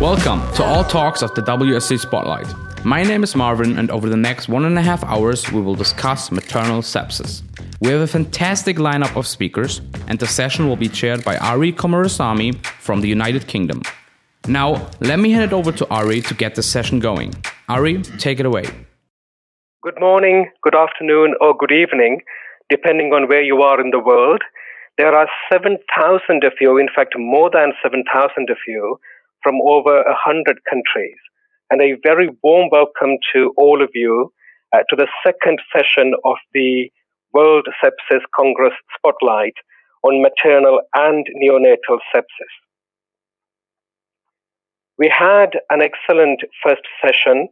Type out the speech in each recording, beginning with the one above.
Welcome to all talks of the WSC Spotlight. My name is Marvin, and over the next one and a half hours, we will discuss maternal sepsis. We have a fantastic lineup of speakers, and the session will be chaired by Ari Coomarasamy from the United Kingdom. Now, let me hand it over to Ari to get the session going. Ari, take it away. Good morning, good afternoon, or good evening, depending on where you are in the world. There are 7,000 of you, in fact, more than 7,000 of you, from over 100 countries. And a very warm welcome to all of you uh, to the second session of the World Sepsis Congress Spotlight on maternal and neonatal sepsis. We had an excellent first session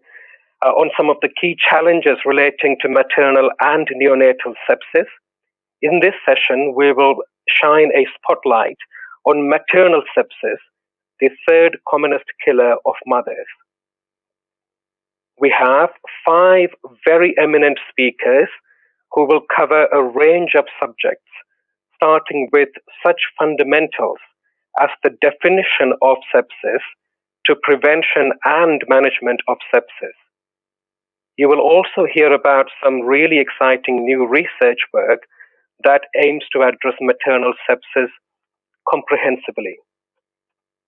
uh, on some of the key challenges relating to maternal and neonatal sepsis. In this session, we will shine a spotlight on maternal sepsis, the third commonest killer of mothers. We have five very eminent speakers who will cover a range of subjects, starting with such fundamentals as the definition of sepsis to prevention and management of sepsis. You will also hear about some really exciting new research work that aims to address maternal sepsis comprehensively.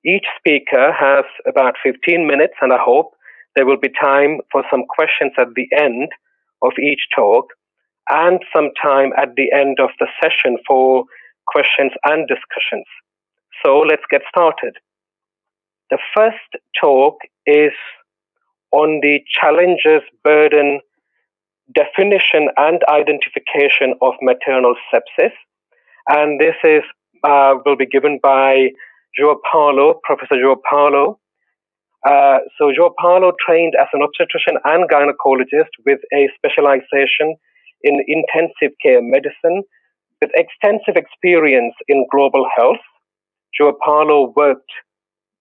Each speaker has about 15 minutes, and I hope there will be time for some questions at the end of each talk and some time at the end of the session for questions and discussions. So let's get started. The first talk is on the challenges, burden, definition, and identification of maternal sepsis. And this is uh, will be given by João Paulo, Professor João Paulo. Uh, so João Paulo trained as an obstetrician and gynecologist with a specialization in intensive care medicine with extensive experience in global health. João Paulo worked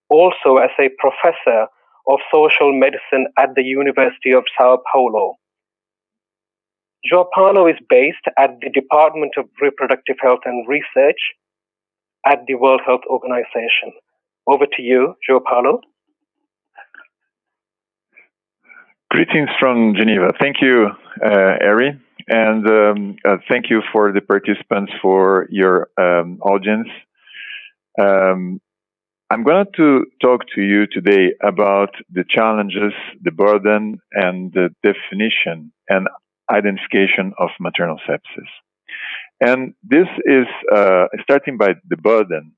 also as a professor of social medicine at the University of Sao Paulo. João Paulo is based at the Department of Reproductive Health and Research at the World Health Organization. Over to you, João Paulo. Greetings from Geneva. Thank you, uh, Ari, and um, uh, thank you for the participants for your um, audience. Um, I'm going to talk to you today about the challenges, the burden, and the definition and identification of maternal sepsis. And this is uh, starting by the burden.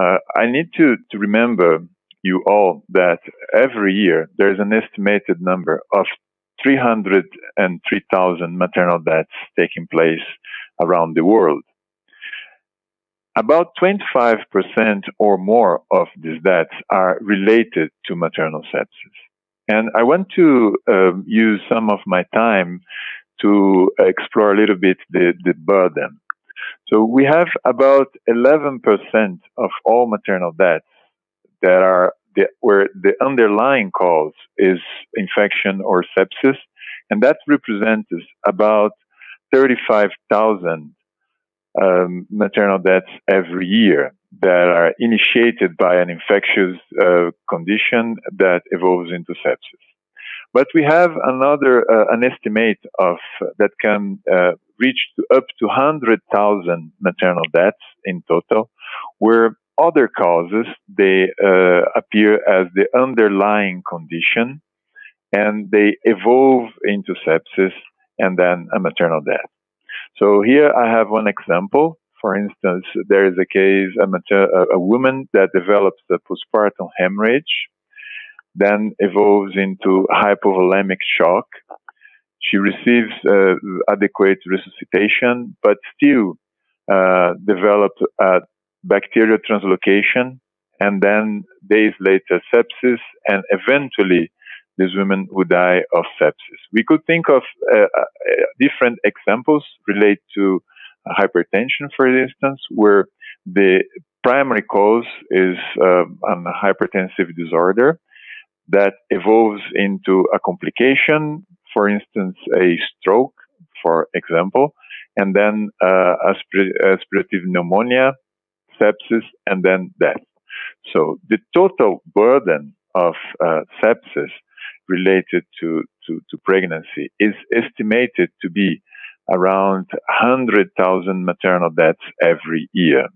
Uh, I need to, to remember you all that every year there's an estimated number of 303,000 maternal deaths taking place around the world. About 25% or more of these deaths are related to maternal sepsis. And I want to um, use some of my time to explore a little bit the, the burden. So we have about 11% of all maternal deaths that are the, where the underlying cause is infection or sepsis, and that represents about 35,000 um, maternal deaths every year that are initiated by an infectious uh, condition that evolves into sepsis. But we have another, uh, an estimate of that can uh, reach to up to 100,000 maternal deaths in total, where other causes they uh, appear as the underlying condition, and they evolve into sepsis and then a maternal death. So here I have one example. For instance, there is a case, a, mater- a woman that develops a postpartum hemorrhage, then evolves into hypovolemic shock. She receives uh, adequate resuscitation, but still uh, develops bacterial translocation, and then days later sepsis, and eventually this woman would die of sepsis. We could think of uh, uh, different examples relate to hypertension, for instance, where the primary cause is uh, a hypertensive disorder that evolves into a complication, for instance, a stroke, for example, and then uh, aspirative pneumonia, sepsis, and then death. So the total burden of uh, sepsis related to, to, to, pregnancy is estimated to be around 100,000 maternal deaths every year.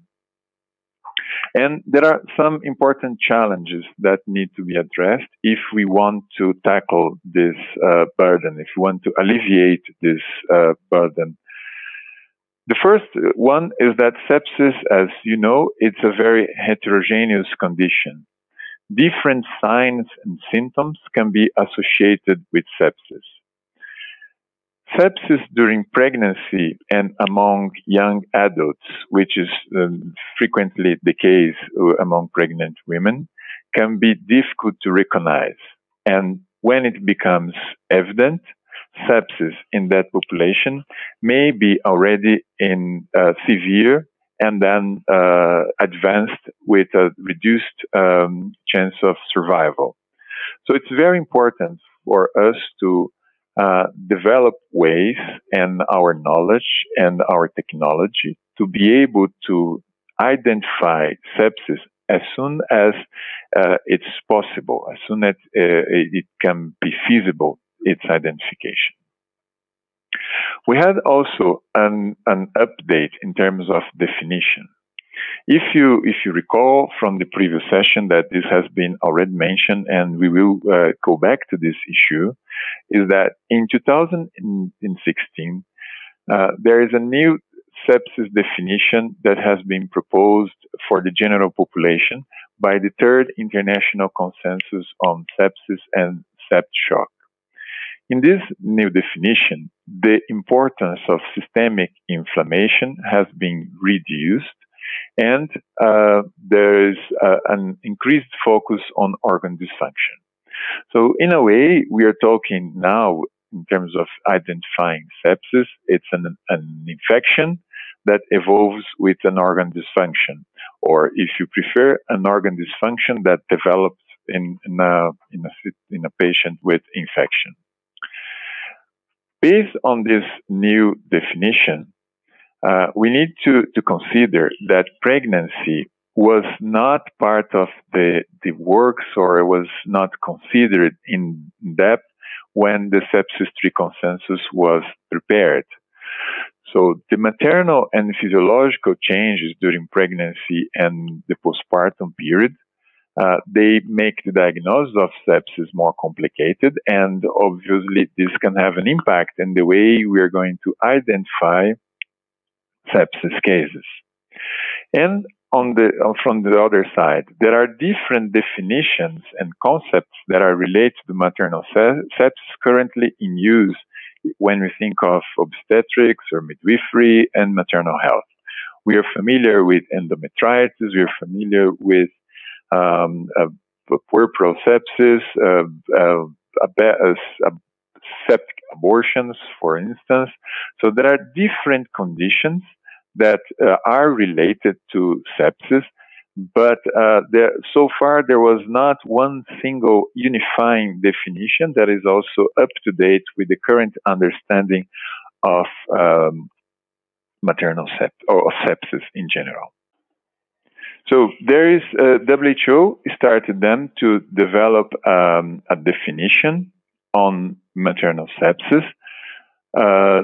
And there are some important challenges that need to be addressed if we want to tackle this uh, burden, if we want to alleviate this uh, burden. The first one is that sepsis, as you know, it's a very heterogeneous condition. Different signs and symptoms can be associated with sepsis. Sepsis during pregnancy and among young adults, which is um, frequently the case uh, among pregnant women, can be difficult to recognize. And when it becomes evident, sepsis in that population may be already in uh, severe and then uh, advanced with a reduced um, chance of survival. So it's very important for us to uh, develop ways and our knowledge and our technology to be able to identify sepsis as soon as uh, it's possible, as soon as uh, it can be feasible, its identification. We had also an, an update in terms of definition. If you if you recall from the previous session that this has been already mentioned, and we will uh, go back to this issue, is that in 2016 uh, there is a new sepsis definition that has been proposed for the general population by the Third International Consensus on Sepsis and Septic Shock. In this new definition, the importance of systemic inflammation has been reduced and uh, there is uh, an increased focus on organ dysfunction. So, in a way, we are talking now in terms of identifying sepsis. It's an, an infection that evolves with an organ dysfunction, or if you prefer, an organ dysfunction that develops in, in, a, in, a, in a patient with infection. Based on this new definition, uh, we need to, to consider that pregnancy was not part of the, the works or was not considered in depth when the sepsis 3 consensus was prepared. So the maternal and physiological changes during pregnancy and the postpartum period uh, they make the diagnosis of sepsis more complicated, and obviously this can have an impact in the way we are going to identify sepsis cases. And on the uh, from the other side, there are different definitions and concepts that are related to maternal sepsis currently in use when we think of obstetrics or midwifery and maternal health. We are familiar with endometritis. We are familiar with um, puerperal sepsis, uh, uh, septic abortions, for instance. So there are different conditions that uh, are related to sepsis, but uh, there, so far there was not one single unifying definition that is also up to date with the current understanding of um, maternal or sepsis in general. So there is uh, WHO started then to develop um, a definition on maternal sepsis. Uh,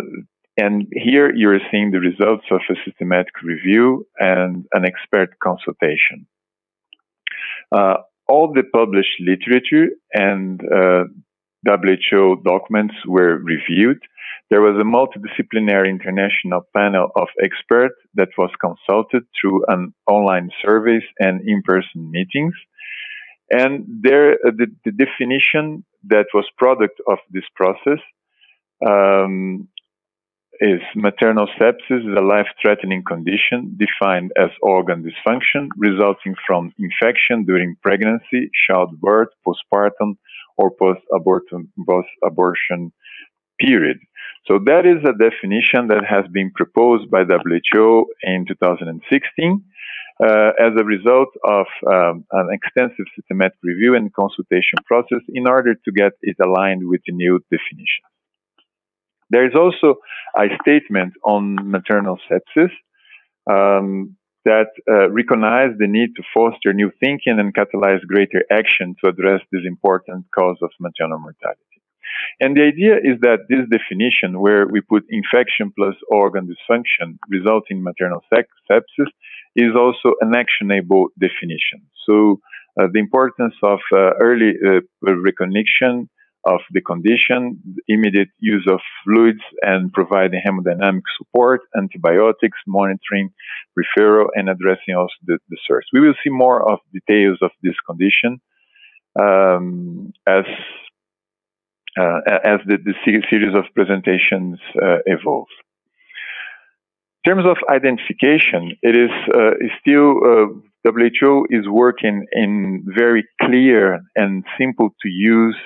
and here you're seeing the results of a systematic review and an expert consultation. Uh, all the published literature and uh, WHO documents were reviewed there was a multidisciplinary international panel of experts that was consulted through an online surveys and in-person meetings. And there, uh, the, the, definition that was product of this process um, is maternal sepsis is a life-threatening condition defined as organ dysfunction resulting from infection during pregnancy, childbirth, postpartum, or post-abortion post period. So that is a definition that has been proposed by WHO in 2016 uh, as a result of um, an extensive systematic review and consultation process in order to get it aligned with the new definition. There is also a statement on maternal sepsis um, that uh, recognize the need to foster new thinking and catalyze greater action to address this important cause of maternal mortality. And the idea is that this definition, where we put infection plus organ dysfunction resulting in maternal sepsis, is also an actionable definition. So uh, the importance of uh, early uh, recognition of the condition, immediate use of fluids and providing hemodynamic support, antibiotics, monitoring, referral, and addressing also the, the source. We will see more of details of this condition um, as uh, as the, the, series of presentations uh, evolve. In terms of identification, it is uh, still uh, WHO is working in very clear and simple to use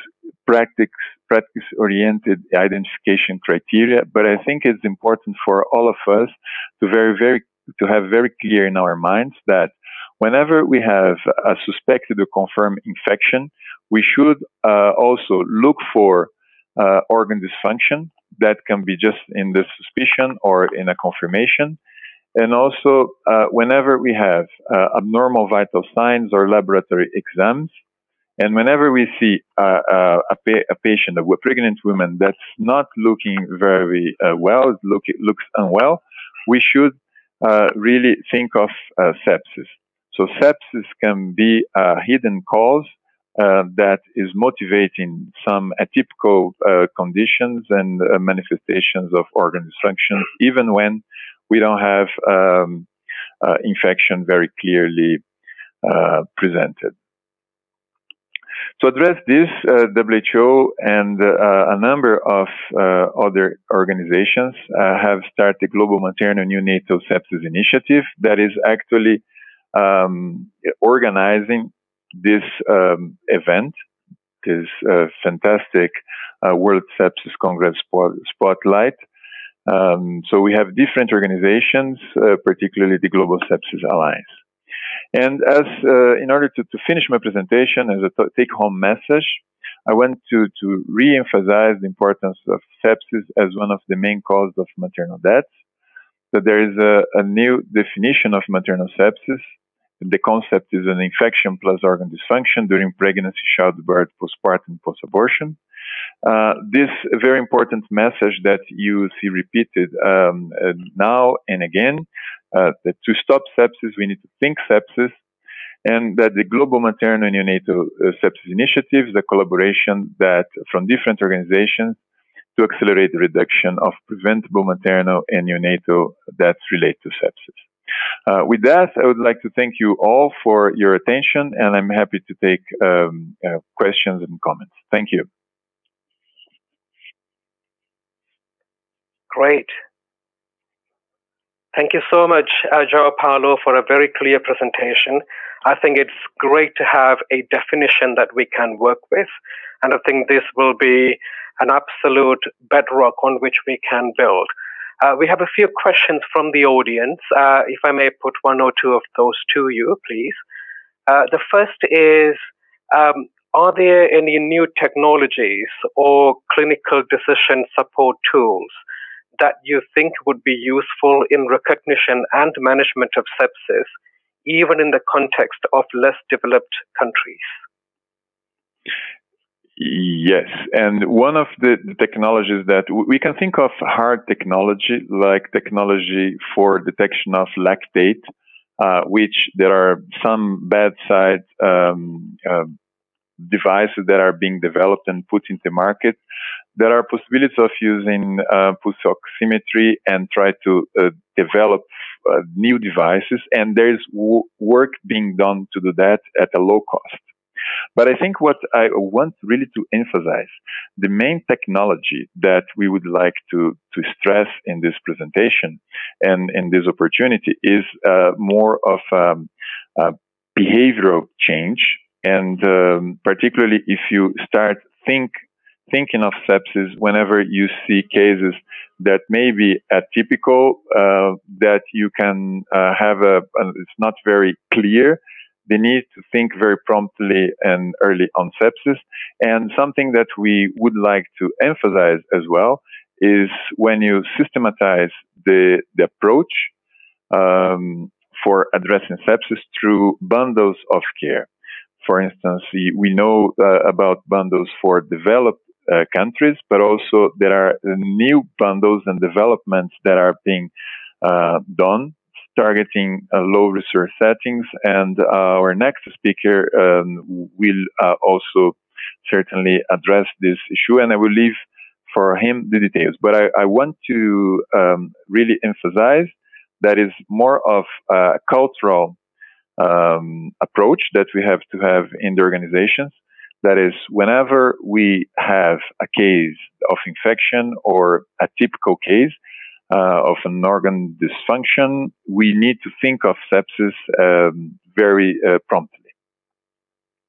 practice practice oriented identification criteria, but I think it's important for all of us to very very to have very clear in our minds that whenever we have a suspected or confirmed infection, we should uh, also look for uh, organ dysfunction that can be just in the suspicion or in a confirmation. And also, uh, whenever we have uh, abnormal vital signs or laboratory exams, and whenever we see a, pa- a, patient, a pregnant woman that's not looking very uh, well, look, looks unwell, we should uh, really think of uh, sepsis. So sepsis can be a hidden cause uh, that is motivating some atypical conditions and manifestations of organ dysfunction, even when we don't have um, infection very clearly presented. To address this, uh, WHO and uh, a number of uh, other organizations uh, have started the Global Maternal Neonatal Sepsis Initiative that is actually um, organizing this um, event, this uh, fantastic uh, World Sepsis Congress Spotlight. Um, so we have different organizations, particularly the Global Sepsis Alliance. And as uh, in order to, to finish my presentation as a take home message, I want to, to re-emphasize the importance of sepsis as one of the main causes of maternal deaths. That there is a, a new definition of maternal sepsis. The concept is an infection plus organ dysfunction during pregnancy, childbirth, postpartum, post-abortion. Uh, this very important message that you see repeated um, uh, now and again uh, that to stop sepsis, we need to think sepsis, and that the Global Maternal and Neonatal uh, Sepsis Initiative is a collaboration that from different organizations to accelerate the reduction of preventable maternal and neonatal deaths related to sepsis. Uh, with that, I would like to thank you all for your attention, and I'm happy to take um, uh, questions and comments. Thank you. Great. Thank you so much, uh, Joao Paulo, for a very clear presentation. I think it's great to have a definition that we can work with. And I think this will be an absolute bedrock on which we can build. Uh, we have a few questions from the audience. Uh, if I may put one or two of those to you, please. Uh, the first is um, Are there any new technologies or clinical decision support tools that you think would be useful in recognition and management of sepsis, even in the context of less developed countries? Yes, and one of the technologies that we can think of hard technology, like technology for detection of lactate, uh, which there are some bedside um, uh, devices that are being developed and put into market there are possibilities of using uh, pulse oximetry and try to uh, develop uh, new devices, and there's w- work being done to do that at a low cost. But I think what I want really to emphasize, the main technology that we would like to, to stress in this presentation and in this opportunity is uh, more of um, behavioral change. And um, particularly if you start think thinking of sepsis whenever you see cases that may be atypical, uh, that you can uh, have a, it's not very clear. They need to think very promptly and early on sepsis. And something that we would like to emphasize as well is when you systematize the, the approach, um, for addressing sepsis through bundles of care. For instance, we know uh, about bundles for developed uh, countries, but also there are new bundles and developments that are being uh, done targeting uh, low resource settings. And uh, our next speaker um, will uh, also certainly address this issue, and I will leave for him the details. But I, I want to um, really emphasize that is more of a cultural um, approach that we have to have in the organizations. That is, whenever we have a case of infection or a typical case uh, of an organ dysfunction, we need to think of sepsis um, very uh, promptly.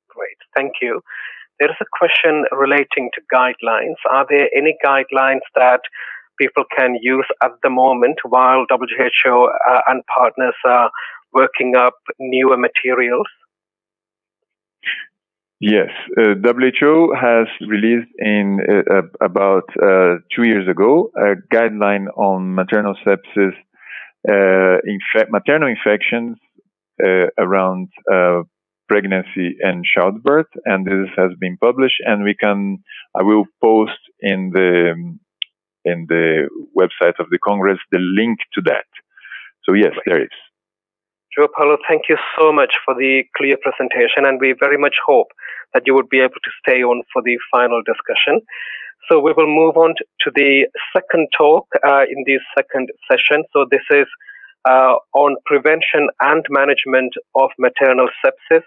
Great, thank you. There is a question relating to guidelines. Are there any guidelines that people can use at the moment while WHO uh, and partners are working up newer materials? Yes, uh, WHO has released in uh, about uh, two years ago a guideline on maternal sepsis, uh, maternal infections uh, around uh, pregnancy and childbirth, and this has been published. And we can, I will post in the in the website of the Congress the link to that. So yes, there is. João Paulo, thank you so much for the clear presentation, and we very much hope that you would be able to stay on for the final discussion. So we will move on to the second talk uh, in this second session. So this is uh, on prevention and management of maternal sepsis.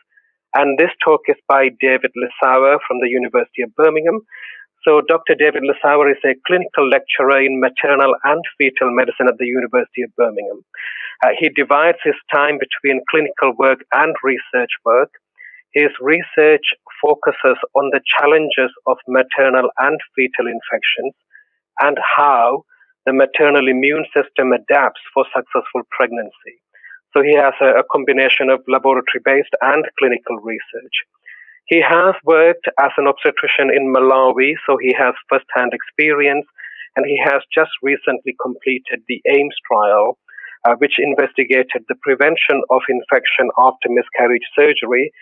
And this talk is by David Lissauer from the University of Birmingham. So Dr. David Lissauer is a clinical lecturer in maternal and fetal medicine at the University of Birmingham. Uh, he divides his time between clinical work and research work. His research focuses on the challenges of maternal and fetal infections and how the maternal immune system adapts for successful pregnancy. So he has a, a combination of laboratory based and clinical research. He has worked as an obstetrician in Malawi, so he has first hand experience, and he has just recently completed the AIMS trial, uh, which investigated the prevention of infection after miscarriage surgery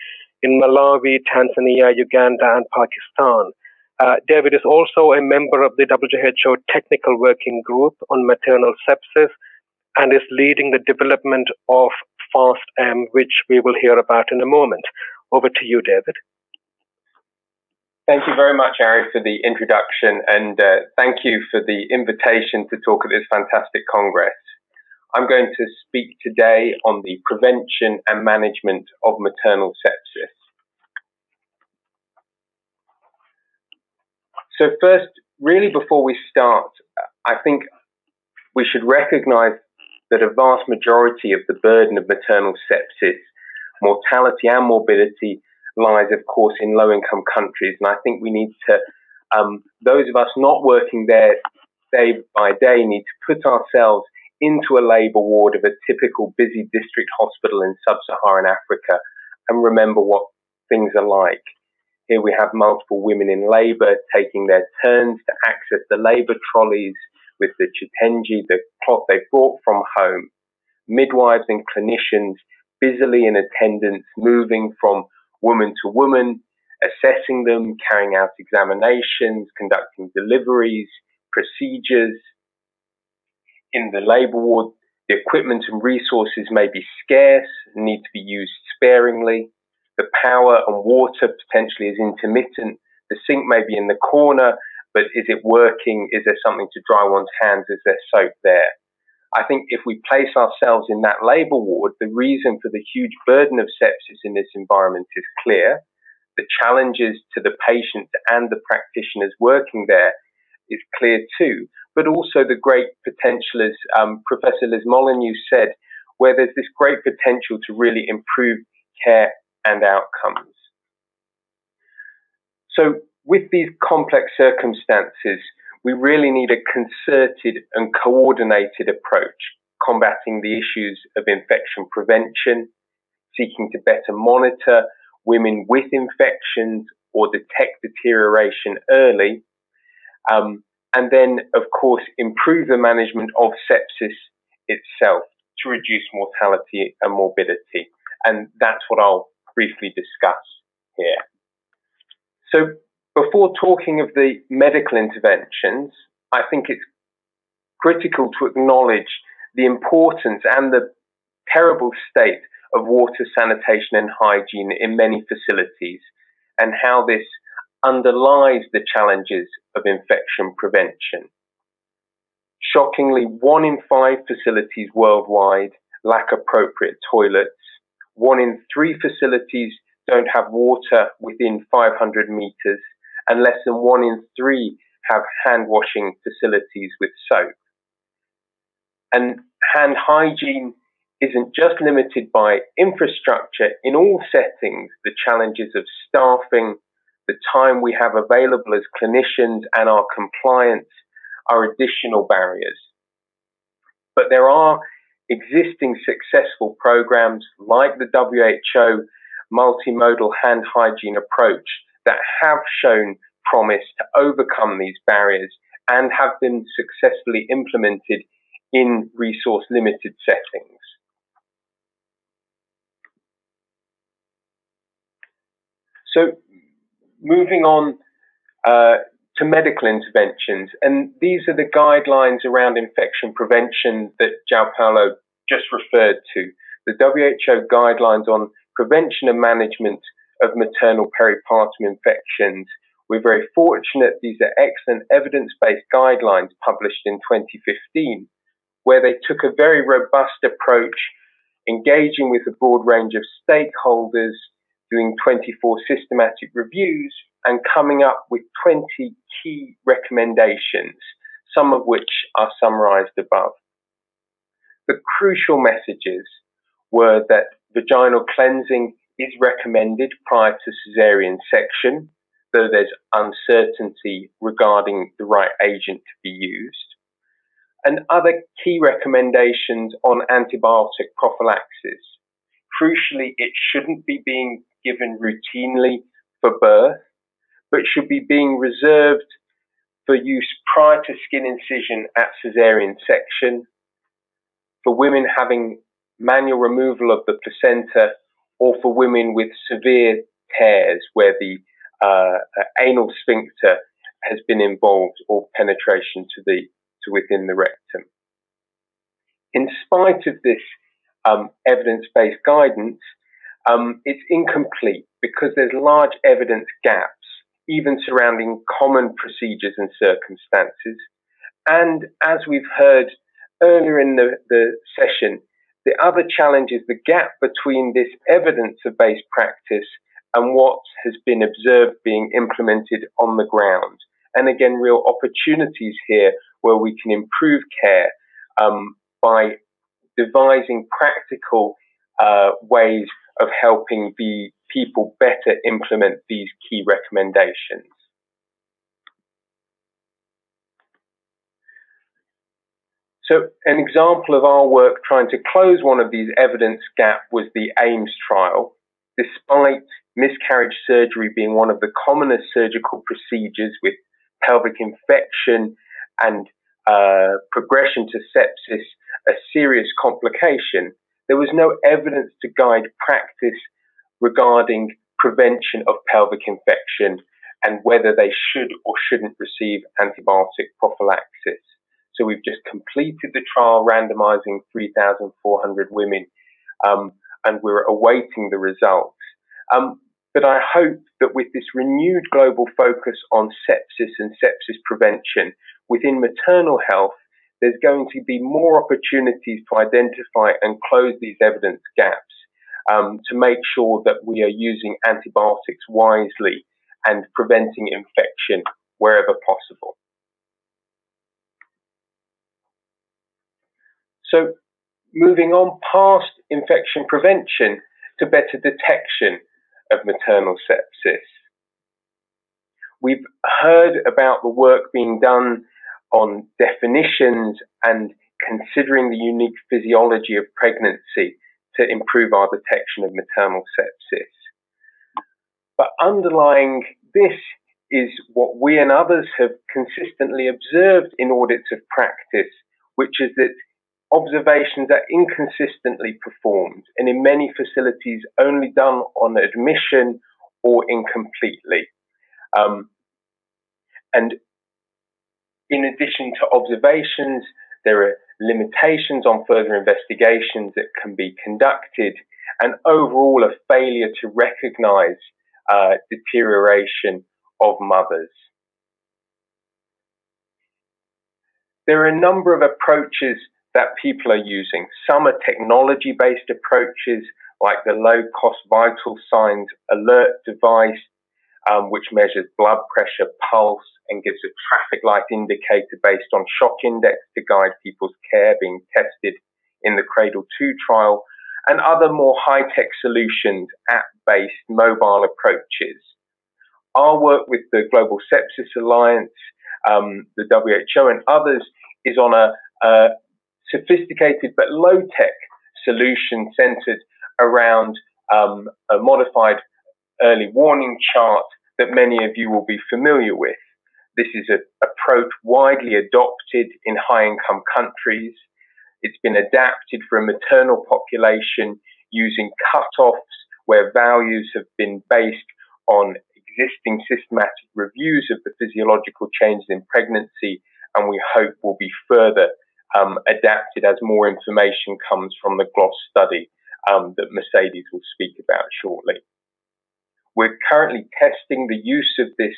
in Malawi, Tanzania, Uganda, and Pakistan. Uh, David is also a member of the WHO Technical Working Group on Maternal Sepsis and is leading the development of FAST-M, which we will hear about in a moment. Over to you, David. Thank you very much, Ari, for the introduction, and uh, thank you for the invitation to talk at this fantastic Congress. I'm going to speak today on the prevention and management of maternal sepsis. So, first, really before we start, I think we should recognize that a vast majority of the burden of maternal sepsis, mortality, and morbidity lies, of course, in low income countries. And I think we need to, um, those of us not working there day by day, need to put ourselves into a labour ward of a typical busy district hospital in sub Saharan Africa and remember what things are like. Here we have multiple women in labour taking their turns to access the labour trolleys with the chitenji, the cloth they brought from home. Midwives and clinicians busily in attendance, moving from woman to woman, assessing them, carrying out examinations, conducting deliveries, procedures, in the labour ward, the equipment and resources may be scarce, need to be used sparingly. The power and water potentially is intermittent. The sink may be in the corner, but is it working? Is there something to dry one's hands? Is there soap there? I think if we place ourselves in that labour ward, the reason for the huge burden of sepsis in this environment is clear. The challenges to the patients and the practitioners working there is clear too but also the great potential, as um, Professor Liz Molyneux said, where there's this great potential to really improve care and outcomes. So, with these complex circumstances, we really need a concerted and coordinated approach, combating the issues of infection prevention, seeking to better monitor women with infections or detect deterioration early, um, and then, of course, improve the management of sepsis itself. to reduce mortality and morbidity. And that's what I'll briefly discuss here. So before talking of the medical interventions, I think it's critical to acknowledge the importance and the terrible state of water sanitation and hygiene in many facilities and how this underlies the challenges of infection prevention. Shockingly, one in five facilities worldwide lack appropriate toilets. One in three facilities don't have water within 500 meters, and less than one in three have hand washing facilities with soap. And hand hygiene isn't just limited by infrastructure. In all settings, the challenges of staffing, the time we have available as clinicians, and our compliance are additional barriers. But there are existing successful programs like the WHO multimodal hand hygiene approach that have shown promise to overcome these barriers and have been successfully implemented in resource limited settings. So, moving on uh, to medical interventions. And these are the guidelines around infection prevention that João Paulo just referred to. The WHO guidelines on prevention and management of maternal peripartum infections. We're very fortunate these are excellent evidence based guidelines published in 2015, where they took a very robust approach, engaging with a broad range of stakeholders, doing 24 systematic reviews, and coming up with 20 key recommendations, some of which are summarized above. The crucial messages were that vaginal cleansing is recommended prior to caesarean section, though there's uncertainty regarding the right agent to be used. And other key recommendations on antibiotic prophylaxis. Crucially, it shouldn't be being given routinely for birth but should be being reserved for use prior to skin incision at cesarean section, for women having manual removal of the placenta, or for women with severe tears where the uh, anal sphincter has been involved or penetration to the to within the rectum. In spite of this um, evidence-based guidance, um, it's incomplete because there's large evidence gaps even surrounding common procedures and circumstances. And as we've heard earlier in the, the session, the other challenge is the gap between this evidence based practice and what has been observed being implemented on the ground. And again, real opportunities here where we can improve care um, by devising practical uh, ways of helping the people better implement these key recommendations. So an example of our work trying to close one of these evidence gap was the AIMS trial. Despite miscarriage surgery being one of the commonest surgical procedures with pelvic infection and uh, progression to sepsis, a serious complication, there was no evidence to guide practice regarding prevention of pelvic infection and whether they should or shouldn't receive antibiotic prophylaxis. So we've just completed the trial randomizing 3,400 women um, and we're awaiting the results. Um, but I hope that with this renewed global focus on sepsis and sepsis prevention within maternal health, there's going to be more opportunities to identify and close these evidence gaps um, to make sure that we are using antibiotics wisely and preventing infection wherever possible. So, moving on past infection prevention to better detection of maternal sepsis. We've heard about the work being done on definitions and considering the unique physiology of pregnancy to improve our detection of maternal sepsis. But underlying this is what we and others have consistently observed in audits of practice, which is that observations are inconsistently performed and in many facilities only done on admission or incompletely. Um, and in addition to observations, there are limitations on further investigations that can be conducted, and overall a failure to recognize uh, deterioration of mothers. There are a number of approaches that people are using. Some are technology based approaches, like the low cost vital signs alert device, um, which measures blood pressure, pulse, and gives a traffic light indicator based on shock index to guide people's care being tested in the Cradle 2 trial, and other more high tech solutions, app based mobile approaches. Our work with the Global Sepsis Alliance, um, the WHO, and others is on a, a sophisticated but low tech solution centered around um, a modified early warning chart that many of you will be familiar with. This is an approach widely adopted in high income countries. It's been adapted for a maternal population using cutoffs where values have been based on existing systematic reviews of the physiological changes in pregnancy, and we hope will be further um, adapted as more information comes from the GLOSS study um, that Mercedes will speak about shortly. We're currently testing the use of this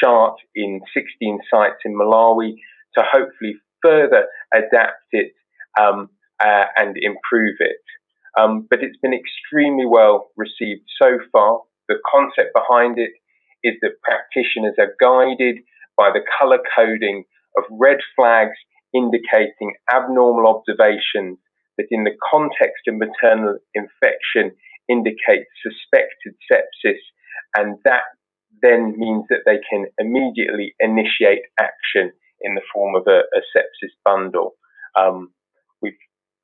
chart in 16 sites in Malawi to hopefully further adapt it um, uh, and improve it. Um, but it's been extremely well received so far. The concept behind it is that practitioners are guided by the color coding of red flags indicating abnormal observations that in the context of maternal infection indicate suspected sepsis and that then means that they can immediately initiate action in the form of a, a sepsis bundle. Um, we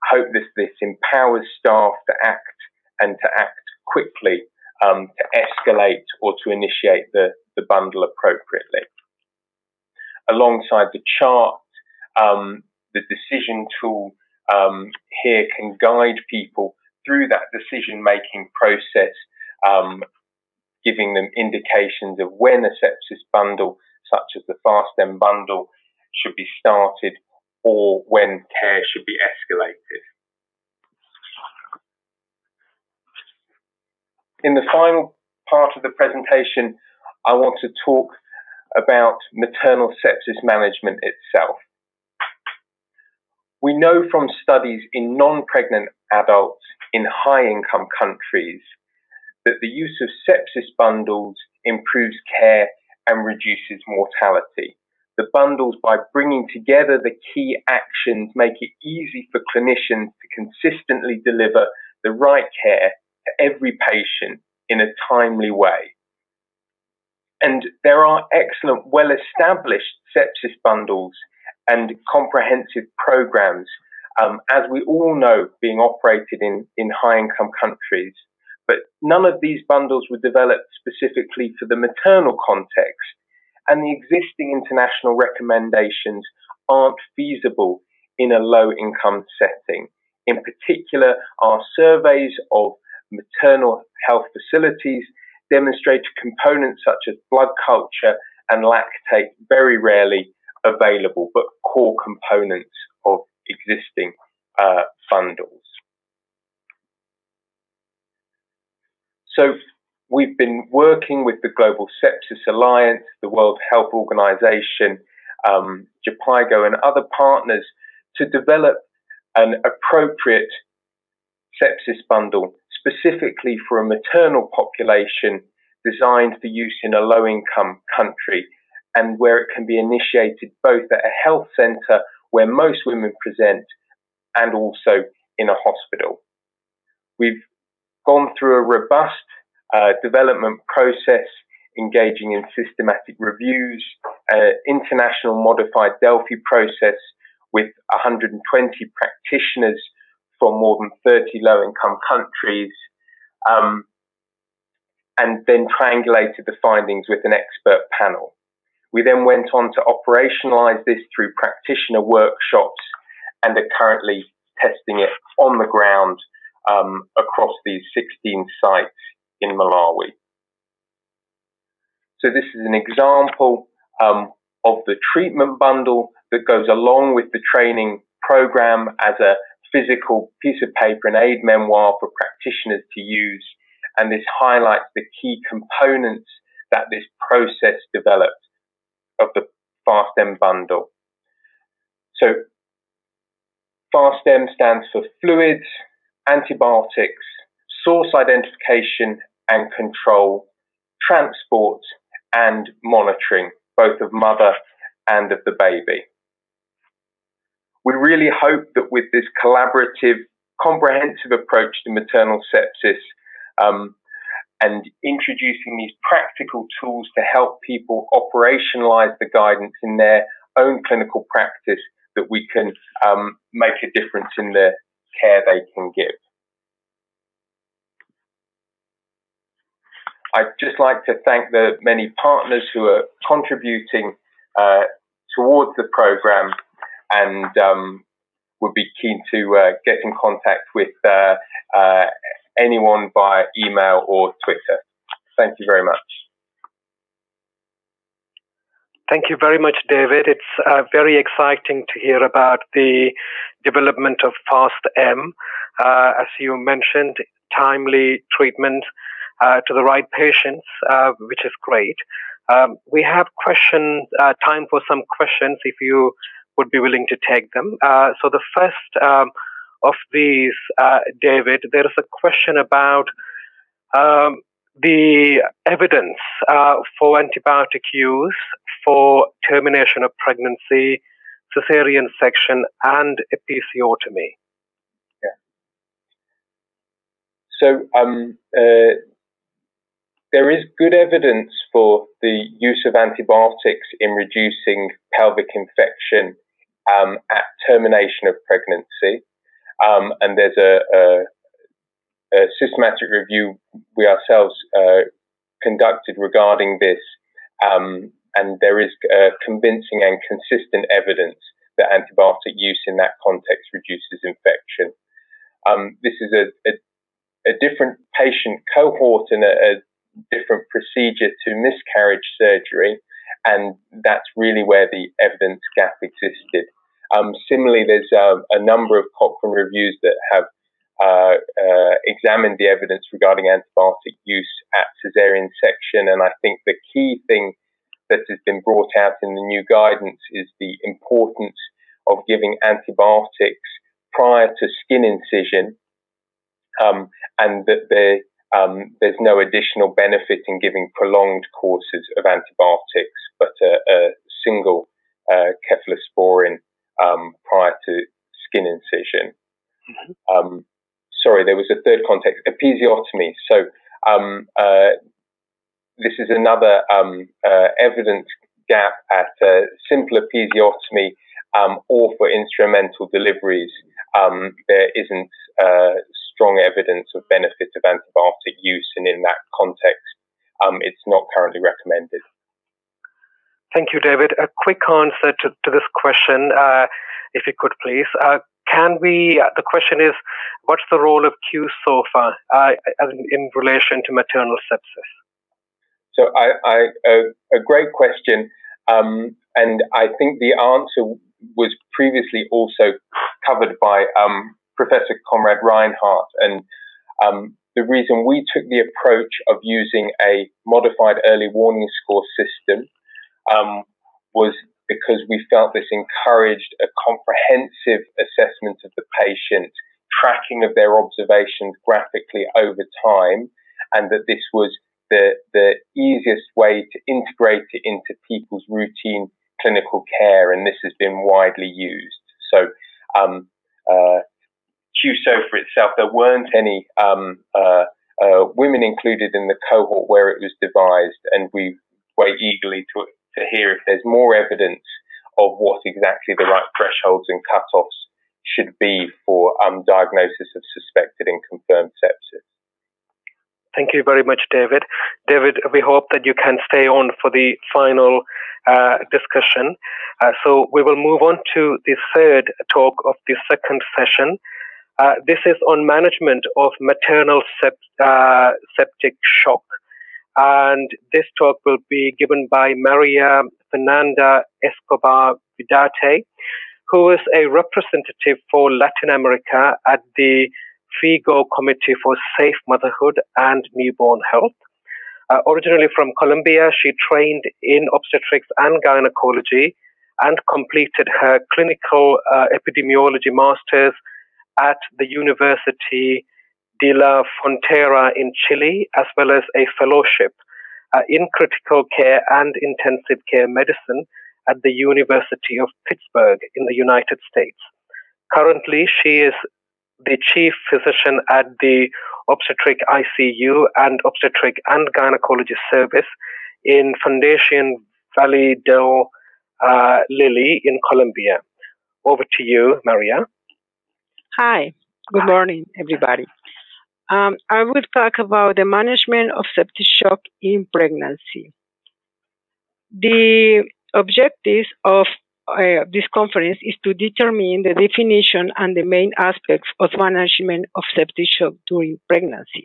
hope this, this empowers staff to act and to act quickly um, to escalate or to initiate the, the bundle appropriately. Alongside the chart, um, the decision tool um, here can guide people through that decision making process, um, giving them indications of when a sepsis bundle, such as the FAST-M bundle, should be started or when care should be escalated. In the final part of the presentation, I want to talk about maternal sepsis management itself. We know from studies in non pregnant adults in high income countries that the use of sepsis bundles improves care and reduces mortality. The bundles, by bringing together the key actions, make it easy for clinicians to consistently deliver the right care to every patient in a timely way. And there are excellent, well established sepsis bundles and comprehensive programs, um, as we all know, being operated in, in high income countries. But none of these bundles were developed specifically for the maternal context, and the existing international recommendations aren't feasible in a low income setting. In particular, our surveys of maternal health facilities demonstrate components such as blood culture and lactate very rarely available, but core components of existing uh, bundles. So we've been working with the Global Sepsis Alliance, the World Health Organization, um, Jhpiego, and other partners to develop an appropriate sepsis bundle specifically for a maternal population designed for use in a low income country and where it can be initiated both at a health centre where most women present and also in a hospital. We've gone through a robust uh, development process engaging in systematic reviews, uh, international modified Delphi process with 120 practitioners from more than 30 low income countries, um, and then triangulated the findings with an expert panel. We then went on to operationalize this through practitioner workshops and are currently testing it on the ground um, across these 16 sites in Malawi. So this is an example um, of the treatment bundle that goes along with the training program as a physical piece of paper, and aide memoire for practitioners to use. And this highlights the key components that this process developed of the FAST-M bundle. So FAST-M stands for fluids, antibiotics, source identification and control, transport and monitoring, both of mother and of the baby. We really hope that with this collaborative, comprehensive approach to maternal sepsis um, and introducing these practical tools to help people operationalize the guidance in their own clinical practice, that we can um, make a difference in the care they can give. I'd just like to thank the many partners who are contributing uh, towards the program and um, would be keen to uh, get in contact with uh, uh anyone via email or Twitter. Thank you very much. Thank you very much, David. It's uh, very exciting to hear about the development of FAST-M. Uh, as you mentioned, timely treatment uh, to the right patients, uh, which is great. Um, we have question uh, time for some questions if you would be willing to take them. Uh, so the first um, of these, uh, David, there is a question about um, the evidence uh, for antibiotic use for termination of pregnancy, cesarean section, and episiotomy. Yeah. So um, uh, there is good evidence for the use of antibiotics in reducing pelvic infection um, at termination of pregnancy. Um, and there's a, a, a, systematic review we ourselves uh, conducted regarding this. Um, and there is uh, convincing and consistent evidence that antibiotic use in that context reduces infection. Um, this is a, a, different patient cohort and a, different procedure to miscarriage surgery, and that's really where the evidence gap existed. Um, similarly, there's uh, a number of Cochrane reviews that have uh, uh, examined the evidence regarding antibiotic use at cesarean section, and I think the key thing that has been brought out in the new guidance is the importance of giving antibiotics prior to skin incision, um, and that um, there's no additional benefit in giving prolonged courses of antibiotics, but a, a single uh, cephalosporin um, prior to skin incision. Mm-hmm. Um, sorry, there was a third context, episiotomy. So um, uh, this is another um, uh, evidence gap at simple episiotomy um, or for instrumental deliveries. there isn't uh, strong evidence of benefit of antibiotic use, and in that context, um, it's not currently recommended. Thank you, David. A quick answer to, to this question, uh, if you could please. Uh, can we, uh, the question is, what's the role of qSOFA uh, in, in, relation to maternal sepsis? So, I, I, a, a, great question. Um, and I think the answer was previously also covered by um, Professor Konrad Reinhart. And um, the reason we took the approach of using a modified early warning score system um, was because we felt this encouraged a comprehensive assessment of the patient, tracking of their observations graphically over time, and that this was the, the easiest way to integrate it into people's routine clinical care, and this has been widely used. So, um, uh, qSOFA itself, there weren't any um, uh, uh, women included in the cohort where it was devised, and we wait eagerly to, to hear if there's more evidence of what exactly the right thresholds and cutoffs should be for um, diagnosis of suspected and confirmed sepsis. Thank you very much, David. David, we hope that you can stay on for the final uh, discussion. Uh, so we will move on to the third talk of the second session. Uh, this is on management of maternal sept- uh, septic shock. And this talk will be given by Maria Fernanda Escobar Vidarte, who is a representative for Latin America at the FIGO Committee for Safe Motherhood and Newborn Health. Uh, originally from Colombia, she trained in obstetrics and gynecology and completed her clinical uh, epidemiology master's at the University de la Frontera in Chile, as well as a fellowship uh, in critical care and intensive care medicine at the University of Pittsburgh in the United States. Currently, she is the chief physician at the obstetric ICU and obstetric and gynecology service in Fundación Valle del uh, Lili in Colombia. Over to you, Maria. Hi, good morning, everybody. Um, I will talk about the management of septic shock in pregnancy. The objectives of uh, this conference is to determine the definition and the main aspects of management of septic shock during pregnancy.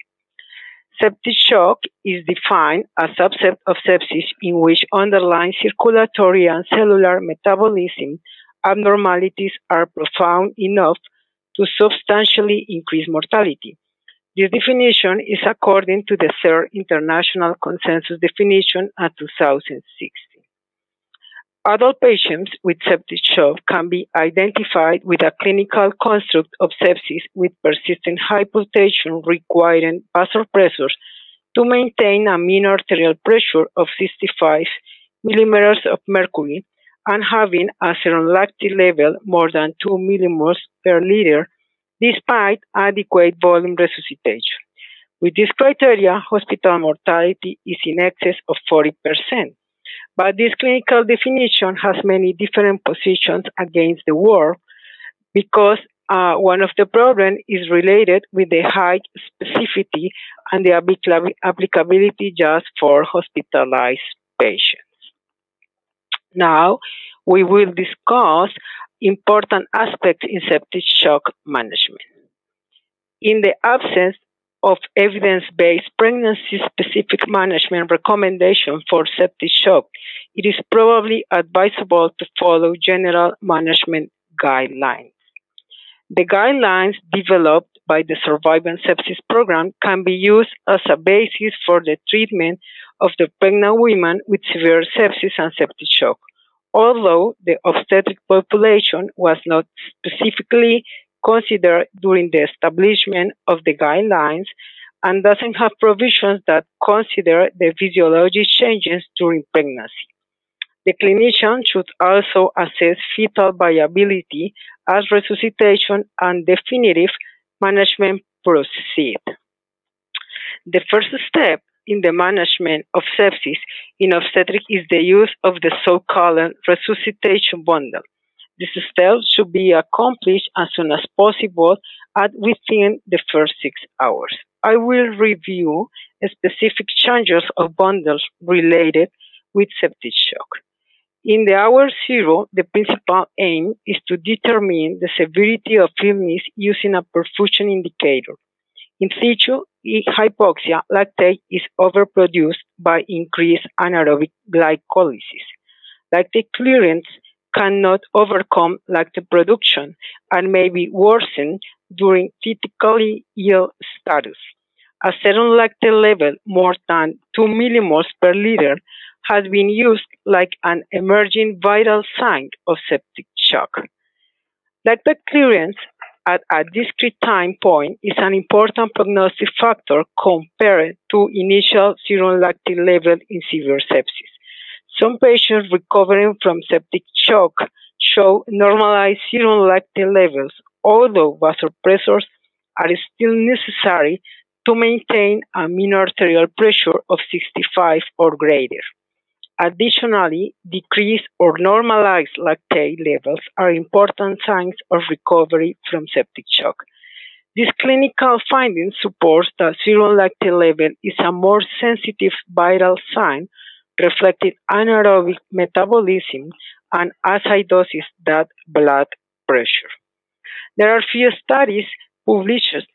Septic shock is defined as a subset of sepsis in which underlying circulatory and cellular metabolism abnormalities are profound enough to substantially increase mortality. This definition is according to the third international consensus definition at 2016. Adult patients with septic shock can be identified with a clinical construct of sepsis with persistent hypotension requiring vasopressors to maintain a mean arterial pressure of 65 millimeters of mercury and having a serum lactate level more than 2 millimoles per liter despite adequate volume resuscitation. With this criteria, hospital mortality is in excess of 40%. But this clinical definition has many different positions against the world because uh, one of the problems is related with the high specificity and the applicability just for hospitalized patients. Now, we will discuss important aspects in septic shock management. In the absence of evidence-based pregnancy-specific management recommendation for septic shock, it is probably advisable to follow general management guidelines. The guidelines developed by the Surviving Sepsis Program can be used as a basis for the treatment of the pregnant women with severe sepsis and septic shock. Although the obstetric population was not specifically considered during the establishment of the guidelines and doesn't have provisions that consider the physiologic changes during pregnancy. The clinician should also assess fetal viability as resuscitation and definitive management proceed. The first step in the management of sepsis in obstetric is the use of the so-called resuscitation bundle. This step should be accomplished as soon as possible and within the first six hours. I will review specific changes of bundles related with septic shock. In the hour zero, the principal aim is to determine the severity of illness using a perfusion indicator. In situ hypoxia, lactate is overproduced by increased anaerobic glycolysis. Lactate clearance cannot overcome lactate production and may be worsened during critically ill status. A serum lactate level more than 2 millimoles per liter has been used like an emerging vital sign of septic shock. Lactate clearance at a discrete time point is an important prognostic factor compared to initial serum lactate level in severe sepsis. Some patients recovering from septic shock show normalized serum lactate levels, although vasopressors are still necessary to maintain a mean arterial pressure of 65 or greater. Additionally, decreased or normalized lactate levels are important signs of recovery from septic shock. This clinical finding supports that serum lactate level is a more sensitive vital sign reflecting anaerobic metabolism and acidosis than blood pressure. There are few studies published,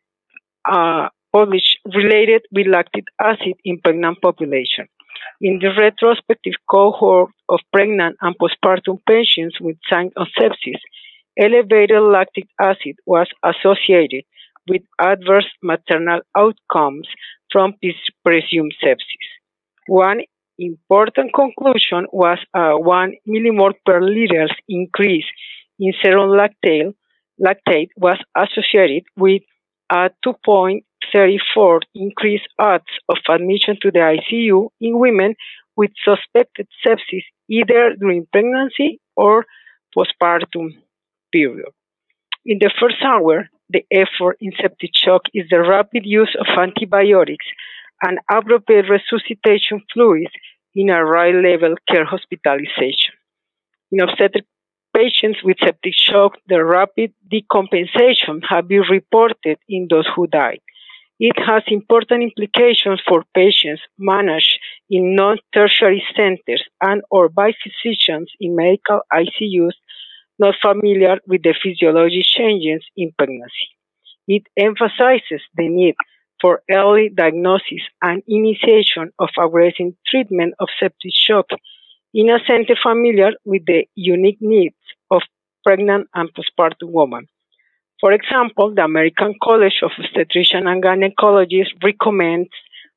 uh, published related with lactic acid in pregnant population. In the retrospective cohort of pregnant and postpartum patients with signs of sepsis, elevated lactic acid was associated with adverse maternal outcomes from presumed sepsis. One important conclusion was a 1 millimole per liter increase in serum lactate, lactate was associated with a 2.34 increased odds of admission to the ICU in women with suspected sepsis either during pregnancy or postpartum period. In the first hour, the effort in septic shock is the rapid use of antibiotics and appropriate resuscitation fluids in a right level care hospitalization. In obstetric patients with septic shock, the rapid decompensation have been reported in those who died. It has important implications for patients managed in non-tertiary centers and or by physicians in medical ICUs not familiar with the physiologic changes in pregnancy. It emphasizes the need for early diagnosis and initiation of aggressive treatment of septic shock in a center familiar with the unique needs of pregnant and postpartum women. For example, the American College of Obstetricians and Gynecologists recommends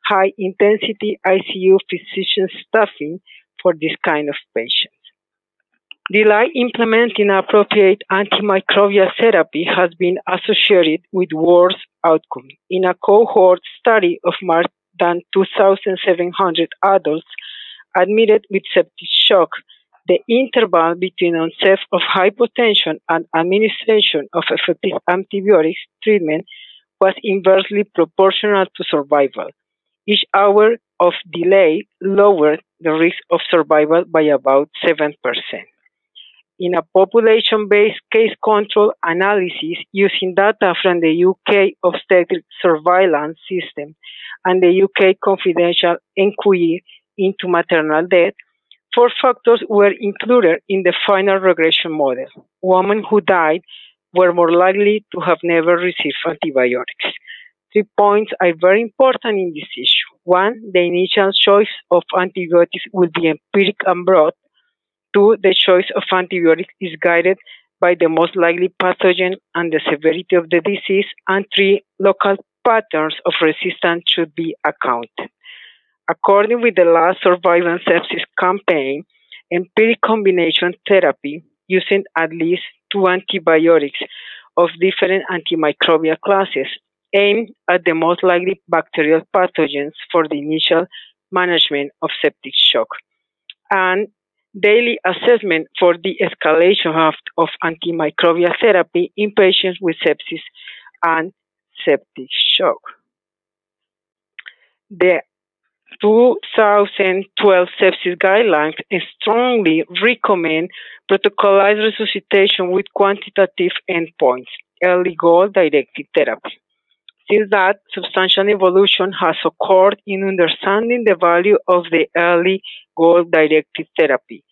high intensity ICU physician staffing for this kind of patients. Delay implementing appropriate antimicrobial therapy has been associated with worse outcome. In a cohort study of more than 2,700 adults admitted with septic shock, the interval between onset of hypotension and administration of effective antibiotics treatment was inversely proportional to survival. Each hour of delay lowered the risk of survival by about 7% in a population-based case control analysis using data from the UK obstetric surveillance system and the UK confidential inquiry into maternal death, four factors were included in the final regression model. Women who died were more likely to have never received antibiotics. Three points are very important in this issue. One, the initial choice of antibiotics will be empiric and broad Two, the choice of antibiotics is guided by the most likely pathogen and the severity of the disease. And three, local patterns of resistance should be accounted. According with the last survivance sepsis campaign, empiric combination therapy using at least two antibiotics of different antimicrobial classes aimed at the most likely bacterial pathogens for the initial management of septic shock. And daily assessment for the escalation of, of antimicrobial therapy in patients with sepsis and septic shock. The 2012 sepsis guidelines strongly recommend protocolized resuscitation with quantitative endpoints, early goal directed therapy. Since that, substantial evolution has occurred in understanding the value of the early goal-directed therapy.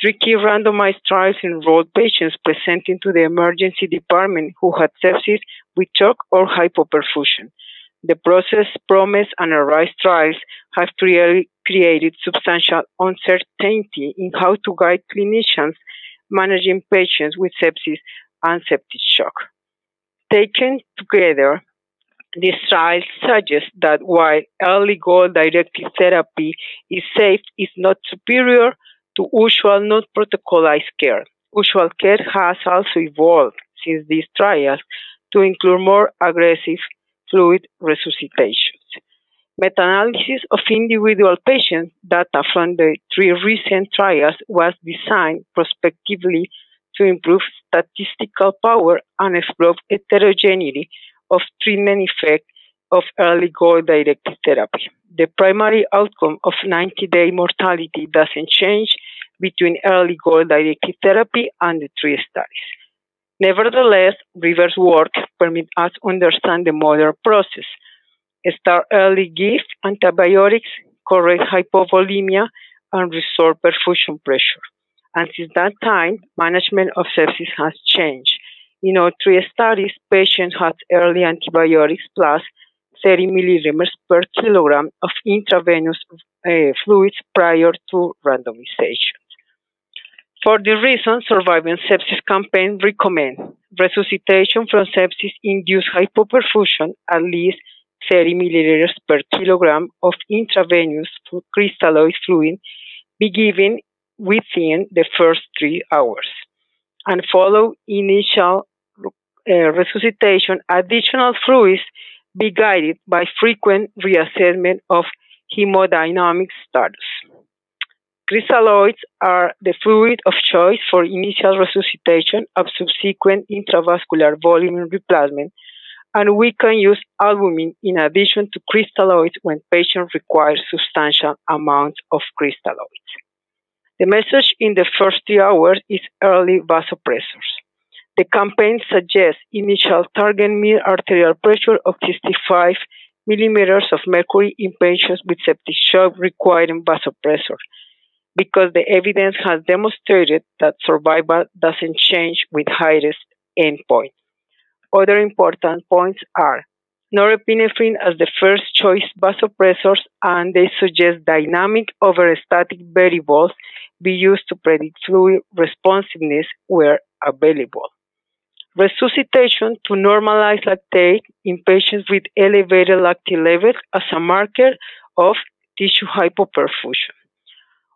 Three key randomized trials enrolled patients presenting to the emergency department who had sepsis with shock or hypoperfusion. The ProCESS, PROMISE, and ARISE trials have created substantial uncertainty in how to guide clinicians managing patients with sepsis and septic shock. Taken together, these trials suggest that while early goal directed therapy is safe, it's not superior to usual non protocolized care. Usual care has also evolved since these trials to include more aggressive fluid resuscitations. Meta analysis of individual patient data from the three recent trials was designed prospectively to improve statistical power and explore heterogeneity of treatment effect of early goal directed therapy. The primary outcome of 90 day mortality doesn't change between early goal directed therapy and the three studies. Nevertheless, Rivers' work permits us understand the modern process. Start early, give antibiotics, correct hypovolemia, and restore perfusion pressure. And since that time, management of sepsis has changed. In all three studies, patients had early antibiotics plus 30 milligrams per kilogram of intravenous uh, fluids prior to randomization. For this reason, Surviving Sepsis campaign recommend resuscitation from sepsis-induced hypoperfusion at least 30 milliliters per kilogram of intravenous crystalloid fluid be given within the first three hours and follow initial uh, resuscitation, additional fluids be guided by frequent reassessment of hemodynamic status. Crystalloids are the fluid of choice for initial resuscitation of subsequent intravascular volume replacement, and we can use albumin in addition to crystalloids when patients require substantial amounts of crystalloids. The message in the first three hours is early vasopressors. The campaign suggests initial target mean arterial pressure of 65 millimeters of mercury in patients with septic shock requiring vasopressor because the evidence has demonstrated that survival doesn't change with highest endpoint. Other important points are norepinephrine as the first choice vasopressors, and they suggest dynamic over static variables be used to predict fluid responsiveness where available resuscitation to normalize lactate in patients with elevated lactate levels as a marker of tissue hypoperfusion.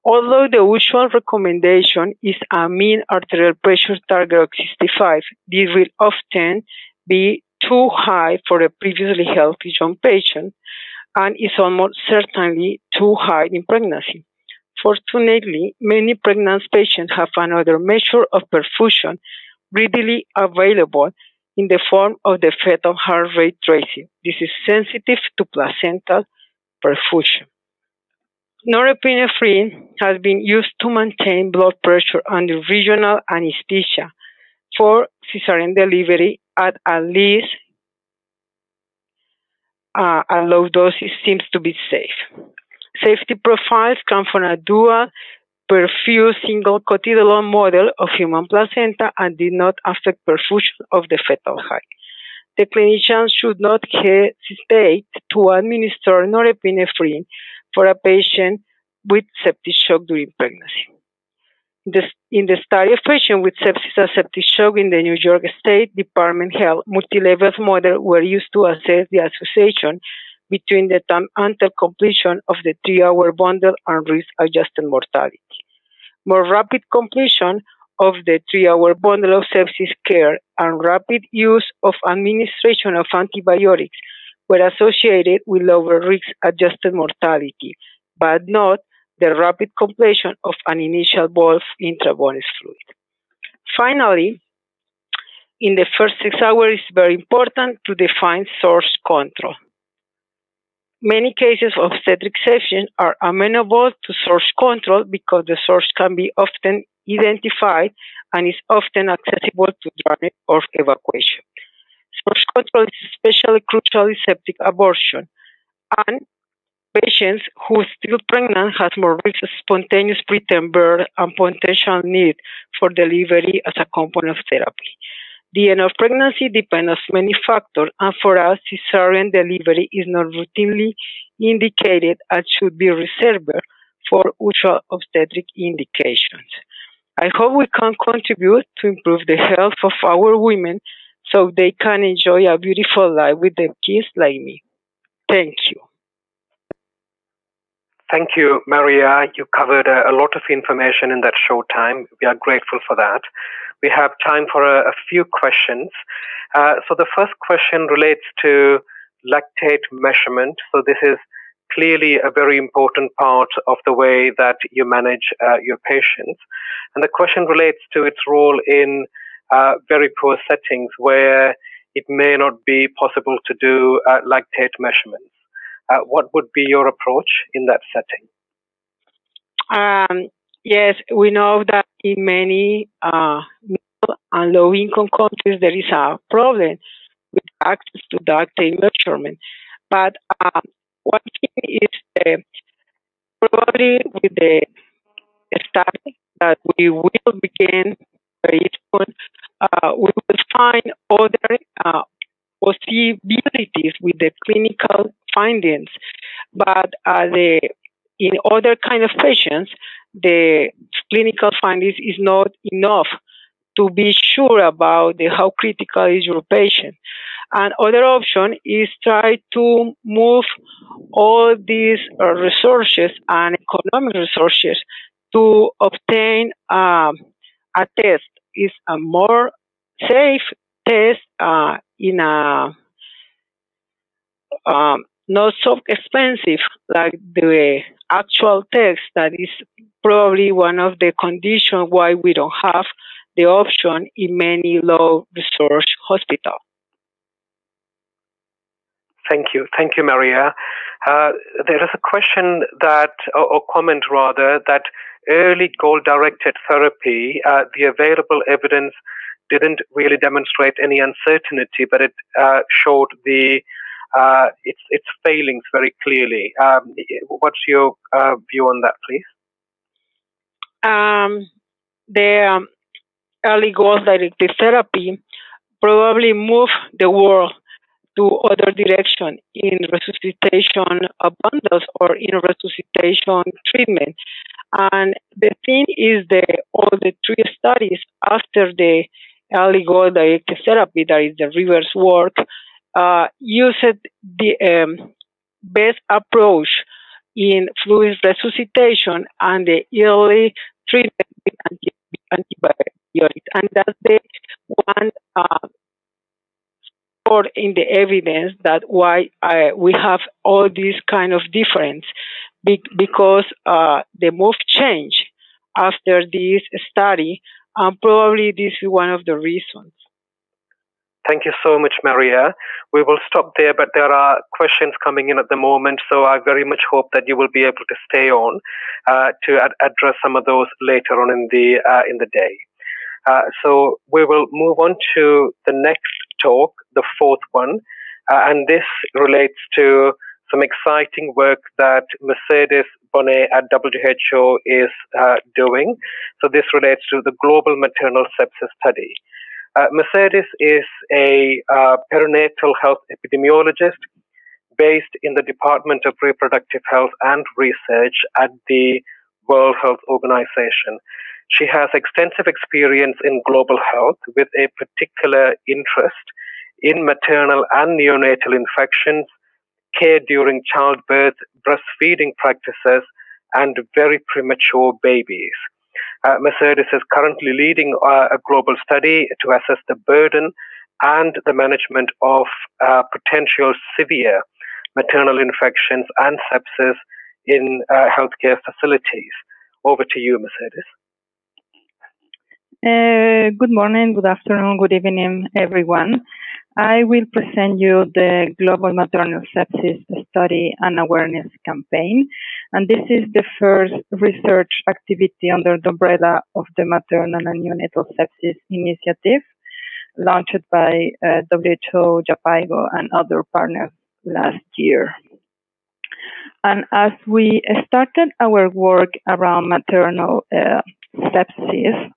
Although the usual recommendation is a mean arterial pressure target of 65, this will often be too high for a previously healthy young patient and is almost certainly too high in pregnancy. Fortunately, many pregnant patients have another measure of perfusion readily available in the form of the fetal heart rate tracing. This is sensitive to placental perfusion. Norepinephrine has been used to maintain blood pressure under regional anesthesia for cesarean delivery at at least uh, a low dose seems to be safe. Safety profiles come from a dual perfused single cotyledon model of human placenta and did not affect perfusion of the fetal height. The clinician should not hesitate to administer norepinephrine for a patient with septic shock during pregnancy. in the study of patients with sepsis and septic shock in the New York State Department of Health, multi-level models were used to assess the association between the time until completion of the three-hour bundle and risk-adjusted mortality. More rapid completion of the three-hour bundle of sepsis care and rapid use of administration of antibiotics were associated with lower risk-adjusted mortality, but not the rapid completion of an initial bulk intravenous fluid. Finally, in the first six hours, it's very important to define source control. Many cases of obstetric sepsis are amenable to source control because the source can be often identified and is often accessible to drainage or evacuation. Source control is especially crucial in septic abortion, and patients who are still pregnant have more risk of spontaneous preterm birth and potential need for delivery as a component of therapy. The end of pregnancy depends on many factors, and for us, cesarean delivery is not routinely indicated and should be reserved for usual obstetric indications. I hope we can contribute to improve the health of our women so they can enjoy a beautiful life with their kids like me. Thank you. Thank you, Maria. You covered a, a, lot of information in that short time. We are grateful for that we have time for a, a few questions. Uh, so the first question relates to lactate measurement. So this is clearly a very important part of the way that you manage uh, your patients. And the question relates to its role in uh, very poor settings where it may not be possible to do uh, lactate measurements. Uh, what would be your approach in that setting? Um, Yes, we know that in many uh, and low income countries, there is a problem with access to data measurement. But um, one thing is probably with the study that we will begin soon, uh, we will find other uh, possibilities with the clinical findings. But uh, the in other kind of patients, the clinical findings is not enough to be sure about the, how critical is your patient. And other option is try to move all these uh, resources and economic resources to obtain um, a test. Is a more safe test uh, in a um, not so expensive like the actual test that is probably one of the conditions why we don't have the option in many low resource hospitals. Thank you. Thank you, Maria. Uh, there is a question that, or, or, comment rather, that early goal directed therapy, uh, the available evidence didn't really demonstrate any uncertainty, but it uh, showed the uh, its its failings very clearly. Um, what's your uh, view on that, please? Um, the um, early goal directed therapy probably moved the world to other direction in resuscitation abundance or in resuscitation treatment. And the thing is that all the three studies after the early therapy, that is the Rivers' work, uh, used the um, best approach in fluid resuscitation and the early treatment with antibiotics. And that's the one uh, in the evidence that why uh, we have all these kind of difference be- because uh, the move change after this study, and probably this is one of the reasons. Thank you so much, Maria. We will stop there, but there are questions coming in at the moment, so I very much hope that you will be able to stay on uh, to ad- address some of those later on in the uh, in the day. Uh, so we will move on to the next talk, the fourth one, uh, and this relates to some exciting work that Mercedes Bonet at WHO is uh, doing. So this relates to the global maternal sepsis study. Uh, Mercedes is a uh, perinatal health epidemiologist based in the Department of Reproductive Health and Research at the World Health Organization. She has extensive experience in global health with a particular interest in maternal and neonatal infections, care during childbirth, breastfeeding practices, and very premature babies. Uh, Mercedes is currently leading uh, a global study to assess the burden and the management of uh, potential severe maternal infections and sepsis in uh, healthcare facilities. Over to you, Mercedes. Uh, good morning, good afternoon, good evening, everyone. I will present you the Global Maternal Sepsis Study and Awareness Campaign. And this is the first research activity under the umbrella of the Maternal and Neonatal Sepsis Initiative, launched by uh, WHO, Jhpiego, and other partners last year. And as we started our work around maternal uh, sepsis,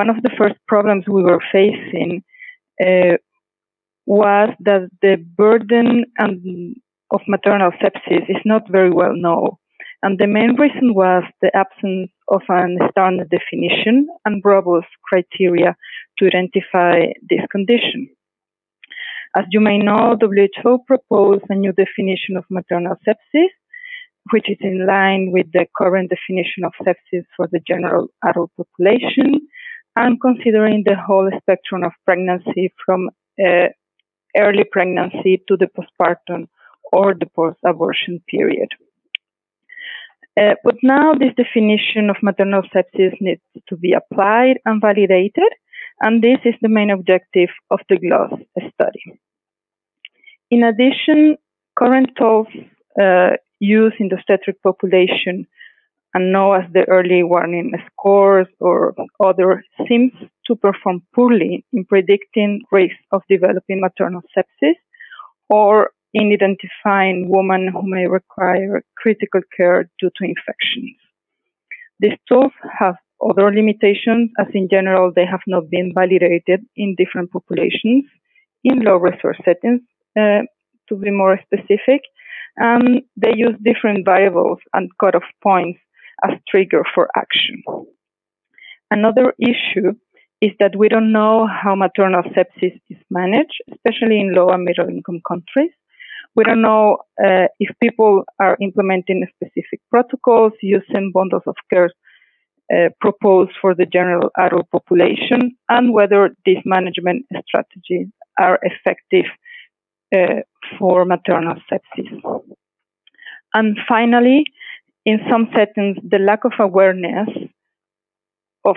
one of the first problems we were facing uh, was that the burden of maternal sepsis is not very well known. And the main reason was the absence of an standard definition and robust criteria to identify this condition. As you may know, WHO proposed a new definition of maternal sepsis, which is in line with the current definition of sepsis for the general adult population and considering the whole spectrum of pregnancy from uh, early pregnancy to the postpartum or the post-abortion period. Uh, but now this definition of maternal sepsis needs to be applied and validated, and this is the main objective of the GLOSS study. In addition, current tools uh, used in the obstetric population and known as the early warning scores or other SIMS to perform poorly in predicting risk of developing maternal sepsis or in identifying women who may require critical care due to infections. These tools have other limitations, as in general, they have not been validated in different populations in low resource settings, uh, to be more specific. They use different variables and cutoff points as trigger for action. Another issue is that we don't know how maternal sepsis is managed, especially in low and middle income countries. We don't know uh, if people are implementing specific protocols, using bundles of care uh, proposed for the general adult population, and whether these management strategies are effective uh, for maternal sepsis. And finally, in some settings, the lack of awareness of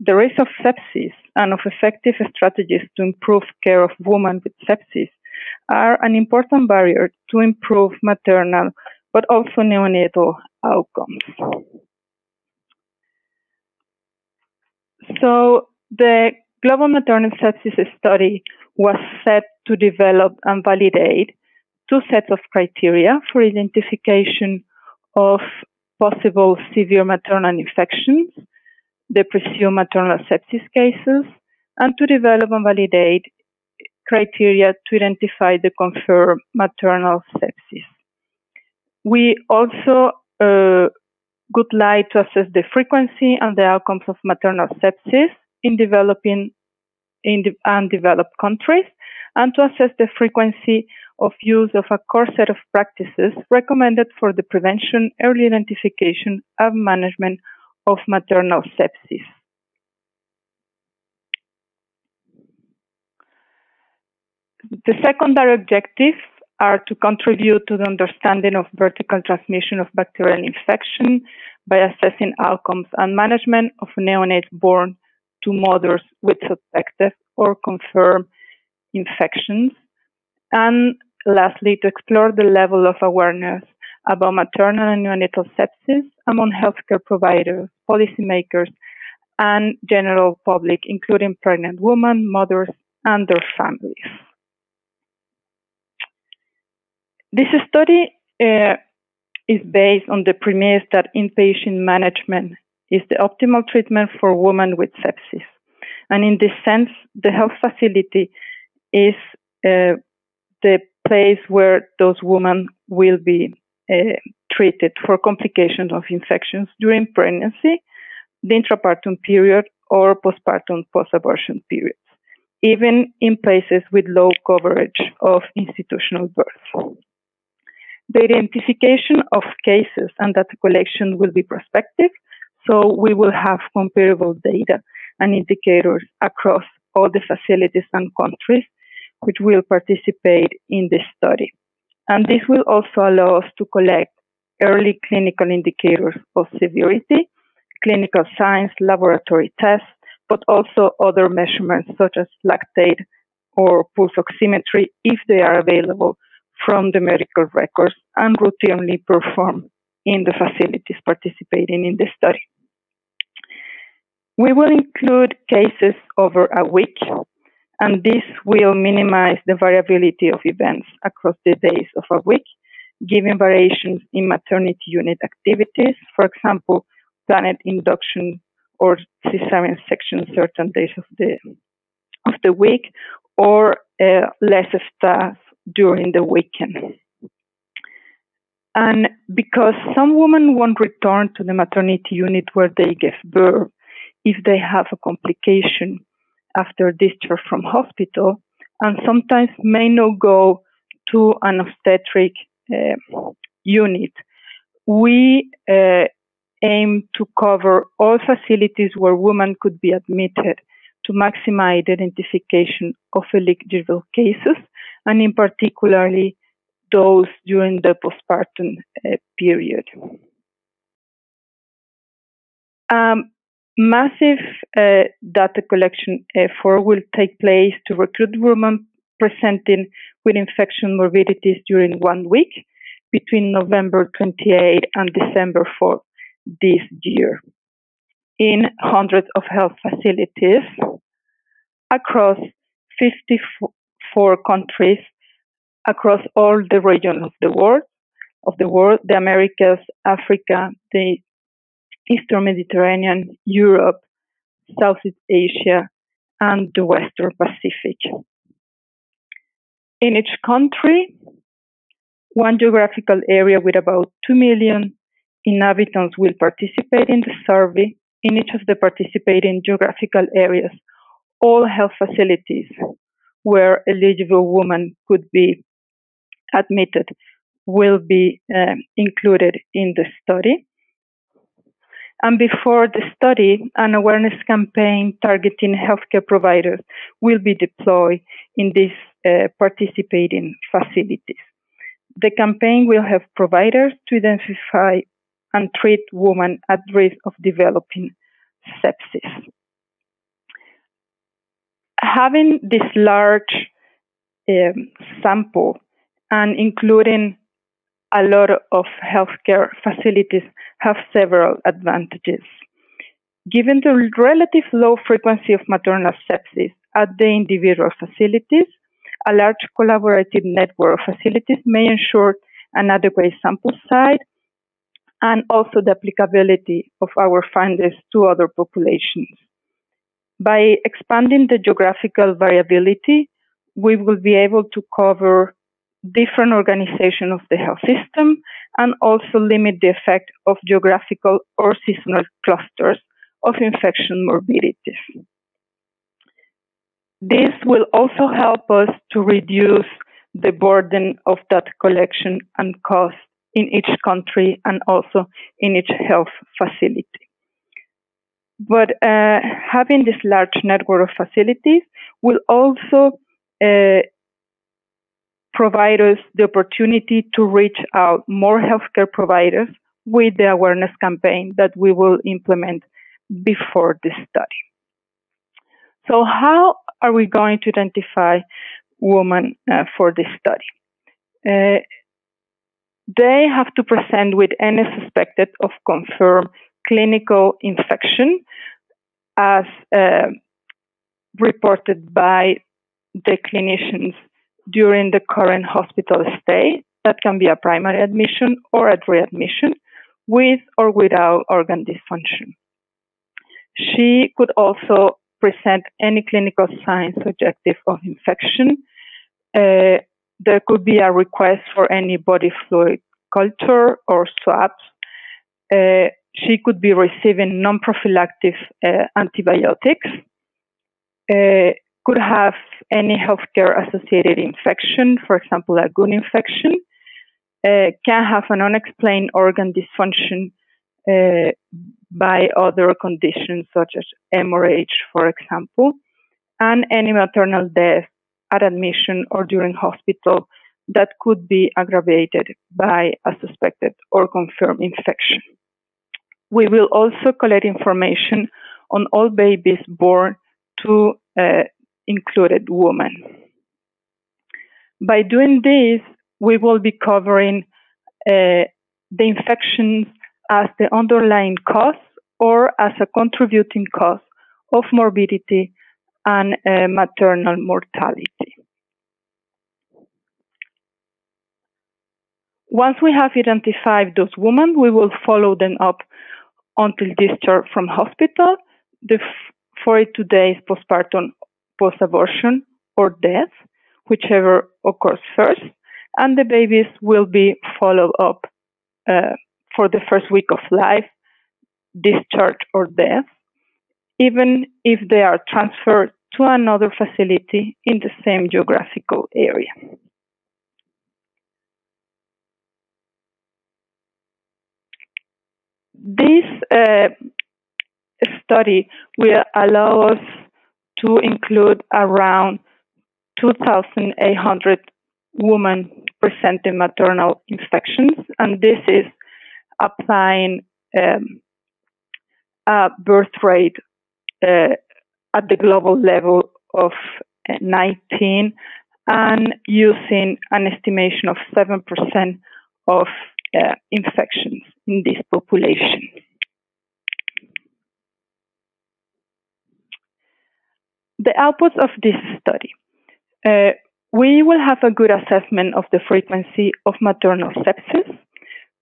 the risk of sepsis and of effective strategies to improve care of women with sepsis are an important barrier to improve maternal but also neonatal outcomes. So the Global Maternal Sepsis Study was set to develop and validate two sets of criteria for identification of possible severe maternal infections, the presumed maternal sepsis cases, and to develop and validate criteria to identify the confirmed maternal sepsis. We also uh, would like to assess the frequency and the outcomes of maternal sepsis in developing in the undeveloped countries and to assess the frequency of use of a core set of practices recommended for the prevention, early identification, and management of maternal sepsis. The secondary objectives are to contribute to the understanding of vertical transmission of bacterial infection by assessing outcomes and management of neonates born to mothers with suspected or confirmed infections. And lastly, to explore the level of awareness about maternal and neonatal sepsis among healthcare providers, policymakers, and general public, including pregnant women, mothers, and their families. This study uh, is based on the premise that inpatient management is the optimal treatment for women with sepsis. And in this sense, the health facility is uh, the place where those women will be uh, treated for complications of infections during pregnancy, the intrapartum period, or postpartum post-abortion periods, even in places with low coverage of institutional birth. The identification of cases and data collection will be prospective, so we will have comparable data and indicators across all the facilities and countries which will participate in this study. And this will also allow us to collect early clinical indicators of severity, clinical signs, laboratory tests, but also other measurements such as lactate or pulse oximetry if they are available from the medical records and routinely performed in the facilities participating in the study. We will include cases over a week and this will minimize the variability of events across the days of a week, given variations in maternity unit activities, for example, planned induction or cesarean section certain days of the of the week, or uh, less staff during the weekend. And because some women won't return to the maternity unit where they gave birth if they have a complication after discharge from hospital and sometimes may not go to an obstetric uh, unit. We uh, aim to cover all facilities where women could be admitted to maximize identification of eligible cases, and in particularly those during the postpartum uh, period. Um, massive uh, data collection effort will take place to recruit women presenting with infection morbidities during one week between November 28 and December 4 this year. In hundreds of health facilities across 54 countries across all the regions of the world, of the world, the Americas, Africa, the Eastern Mediterranean, Europe, Southeast Asia, and the Western Pacific. In each country, one geographical area with about 2 million inhabitants will participate in the survey. In each of the participating geographical areas, all health facilities where eligible women could be admitted will be uh, included in the study. And before the study, an awareness campaign targeting healthcare providers will be deployed in these uh, participating facilities. The campaign will help providers to identify and treat women at risk of developing sepsis. Having this large um, sample and including a lot of healthcare facilities have several advantages. Given the relative low frequency of maternal sepsis at the individual facilities, a large collaborative network of facilities may ensure an adequate sample size and also the applicability of our findings to other populations. By expanding the geographical variability, we will be able to cover different organization of the health system and also limit the effect of geographical or seasonal clusters of infection morbidities. This will also help us to reduce the burden of that collection and cost in each country and also in each health facility. But uh, having this large network of facilities will also uh, provide us the opportunity to reach out more healthcare providers with the awareness campaign that we will implement before this study. So, how are we going to identify women uh, for this study? Uh, they have to present with any suspected of confirmed clinical infection as uh, reported by the clinicians during the current hospital stay. That can be a primary admission or a readmission with or without organ dysfunction. She could also present any clinical signs suggestive of infection. Uh, there could be a request for any body fluid culture or swabs. Uh, she could be receiving non prophylactic uh, antibiotics. Could have any healthcare associated infection, for example, a gun infection, uh, can have an unexplained organ dysfunction uh, by other conditions such as hemorrhage, for example, and any maternal death at admission or during hospital that could be aggravated by a suspected or confirmed infection. We will also collect information on all babies born to uh, included women. By doing this, we will be covering uh, the infections as the underlying cause or as a contributing cause of morbidity and uh, maternal mortality. Once we have identified those women, we will follow them up until discharge from hospital. The 42 days postpartum post abortion or death, whichever occurs first, and the babies will be followed up uh, for the first week of life, discharge or death, even if they are transferred to another facility in the same geographical area. This uh, study will allow us to include around 2,800 women presenting maternal infections, and this is applying um, a birth rate uh, at the global level of uh, 19 and using an estimation of 7% of uh, infections in this population. The outputs of this study. Uh, we will have a good assessment of the frequency of maternal sepsis.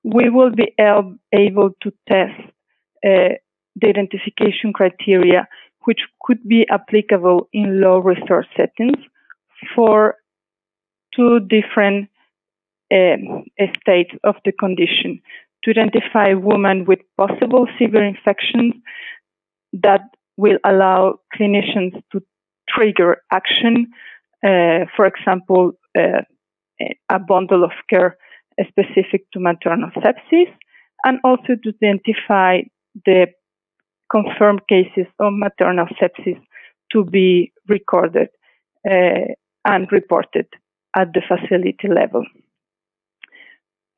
We will be able to test uh, the identification criteria which could be applicable in low resource settings for two different um, states of the condition to identify women with possible severe infections that will allow clinicians to trigger action, uh, for example, uh, a bundle of care specific to maternal sepsis, and also to identify the confirmed cases of maternal sepsis to be recorded uh, and reported at the facility level.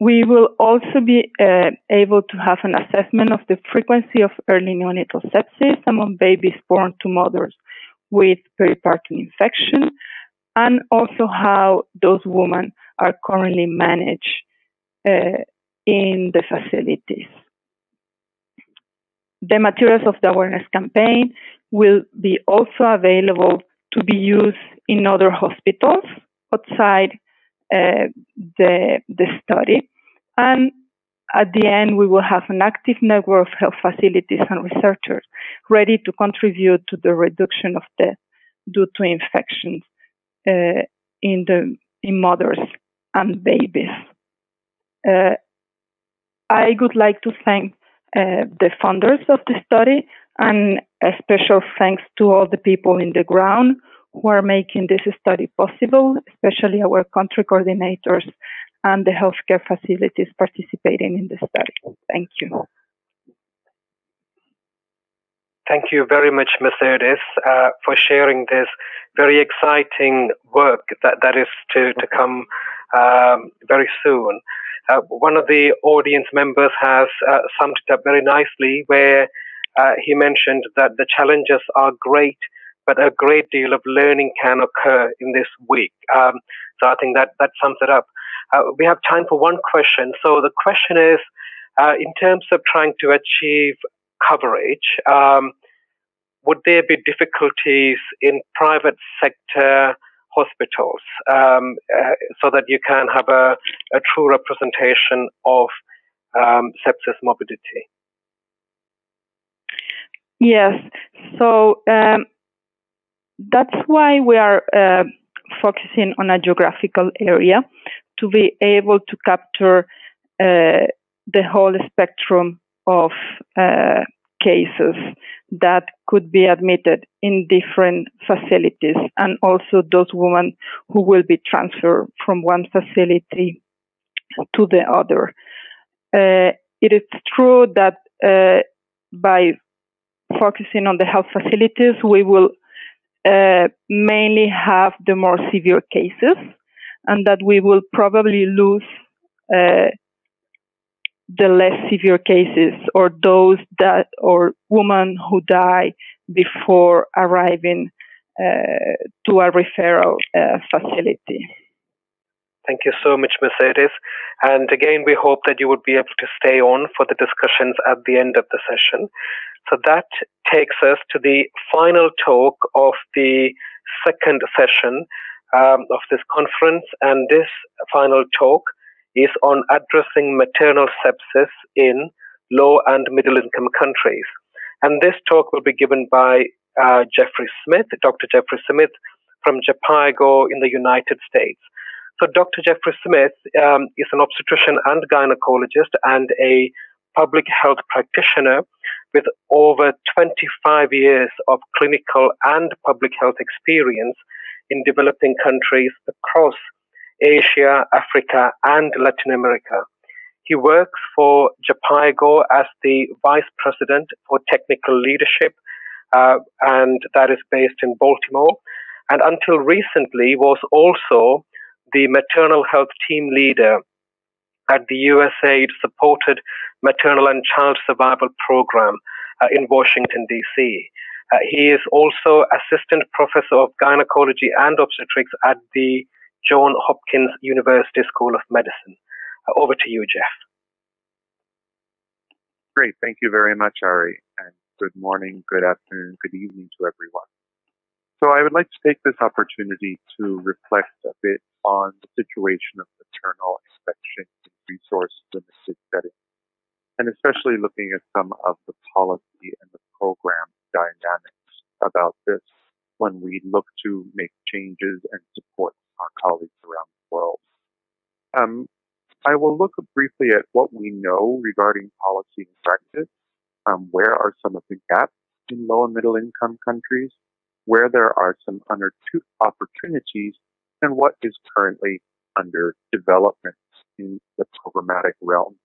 We will also be uh, able to have an assessment of the frequency of early neonatal sepsis among babies born to mothers with peripartum infection, and also how those women are currently managed uh, in the facilities. The materials of the awareness campaign will be also available to be used in other hospitals outside uh, the, the study. And at the end, we will have an active network of health facilities and researchers ready to contribute to the reduction of death due to infections uh, in the in mothers and babies. Uh, I would like to thank uh, the funders of the study and a special thanks to all the people in the ground who are making this study possible, especially our country coordinators and the healthcare facilities participating in the study. Thank you. Thank you very much, Mercedes, uh, for sharing this very exciting work that, that is to, to come um, very soon. Uh, one of the audience members has uh, summed it up very nicely, where uh, he mentioned that the challenges are great, but a great deal of learning can occur in this week. Um, so I think that, that sums it up. Uh, we have time for one question. So the question is, uh, in terms of trying to achieve coverage, um, would there be difficulties in private sector hospitals um, uh, so that you can have a, a true representation of um, sepsis morbidity? Yes. So um, that's why we are uh, focusing on a geographical area to be able to capture uh, the whole spectrum of uh, cases that could be admitted in different facilities and also those women who will be transferred from one facility to the other. Uh, it is true that uh, by focusing on the health facilities, we will uh, mainly have the more severe cases and that we will probably lose uh, the less severe cases or those that or women who die before arriving uh, to a referral uh, facility. Thank you so much, Mercedes. And again, we hope that you would be able to stay on for the discussions at the end of the session. So that takes us to the final talk of the second session um, of this conference. And this final talk is on addressing maternal sepsis in low and middle income countries. And this talk will be given by uh, Jeffrey Smith, Dr. Jeffrey Smith from Jhpiego in the United States. So, Dr. Jeffrey Smith um, is an obstetrician and gynecologist and a public health practitioner with over 25 years of clinical and public health experience in developing countries across Asia, Africa, and Latin America. He works for Jhpiego as the Vice President for Technical Leadership, uh, and that is based in Baltimore. And until recently, was also the maternal health team leader at the USAID supported maternal and child survival program uh, in Washington, D.C. Uh, he is also assistant professor of gynecology and obstetrics at the Johns Hopkins University School of Medicine. Uh, over to you, Jeff. Great. Thank you very much, Arri. And good morning, good afternoon, good evening to everyone. So I would like to take this opportunity to reflect a bit on the situation of maternal infection in resource limited settings, and especially looking at some of the policy and the program dynamics about this when we look to make changes and support our colleagues around the world. Um, I will look briefly at what we know regarding policy and practice. Um, where are some of the gaps in low and middle income countries? Where there are some under opportunities and what is currently under development in the programmatic realm.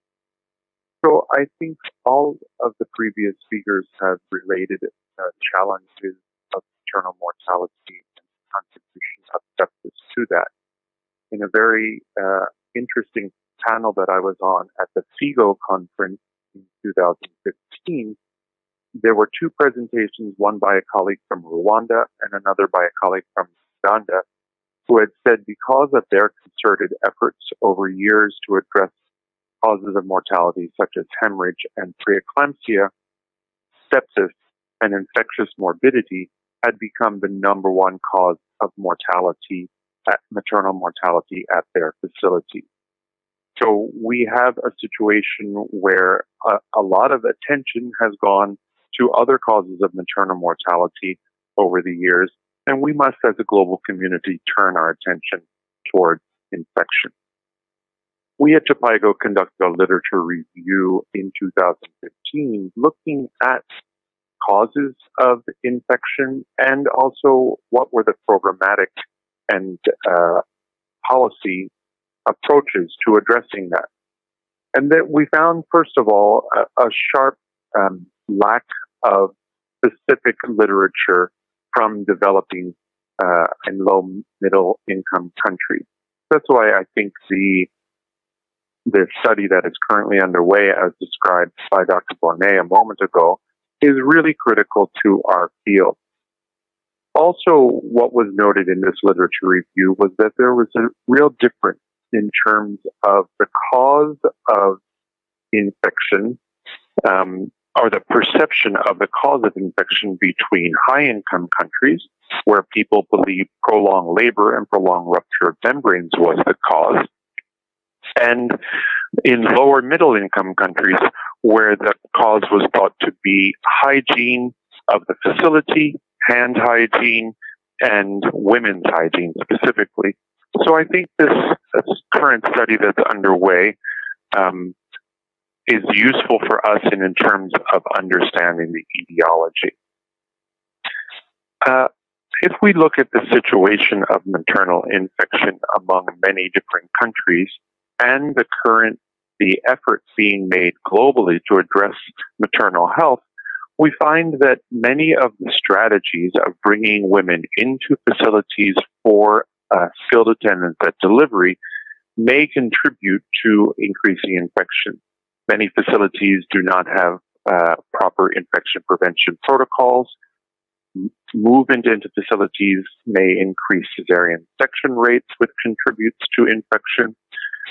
So I think all of the previous speakers have related uh, challenges of maternal mortality and contribution of sepsis to that. In a very uh, interesting panel that I was on at the FIGO conference in 2015, there were two presentations, one by a colleague from Rwanda and another by a colleague from Uganda, who had said because of their concerted efforts over years to address causes of mortality such as hemorrhage and preeclampsia, sepsis, and infectious morbidity had become the number one cause of mortality, maternal mortality at their facility. So we have a situation where a, a lot of attention has gone to other causes of maternal mortality over the years, and we must, as a global community, turn our attention towards infection. We at Jhpiego conducted a literature review in 2015 looking at causes of infection and also what were the programmatic and uh, policy approaches to addressing that. And that we found, first of all, a, a sharp um, lack of specific literature from developing uh, and low middle income countries. That's why I think the the study that is currently underway, as described by Dr. Bonet a moment ago, is really critical to our field. Also, what was noted in this literature review was that there was a real difference in terms of the cause of infection um, or the perception of the cause of infection between high income countries, where people believe prolonged labor and prolonged rupture of membranes was the cause, and in lower middle income countries, where the cause was thought to be hygiene of the facility, hand hygiene, and women's hygiene specifically. So I think this, this current study that's underway um, is useful for us in, in terms of understanding the etiology. Uh, if we look at the situation of maternal infection among many different countries and the current the efforts being made globally to address maternal health, we find that many of the strategies of bringing women into facilities for uh, skilled attendance at delivery may contribute to increasing infection. Many facilities do not have uh, proper infection prevention protocols. Movement into facilities may increase cesarean section rates, which contributes to infection.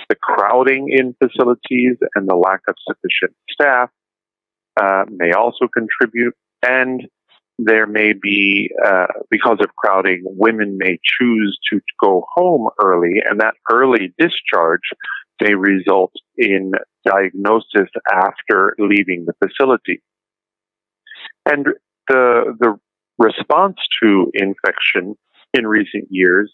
The crowding in facilities and the lack of sufficient staff uh, may also contribute. And there may be, uh, because of crowding, women may choose to go home early, and that early discharge may result in diagnosis after leaving the facility. And the, the response to infection in recent years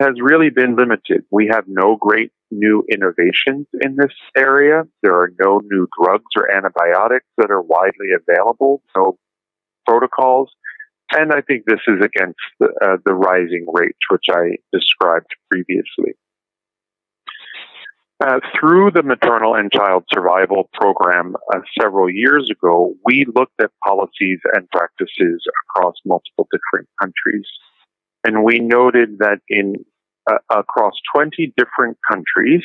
has really been limited. We have no great new innovations in this area. There are no new drugs or antibiotics that are widely available, no protocols. And I think this is against the, uh, the rising rates, which I described previously. Uh, through the maternal and child survival program uh, several years ago, we looked at policies and practices across multiple different countries. And we noted that in uh, across 20 different countries,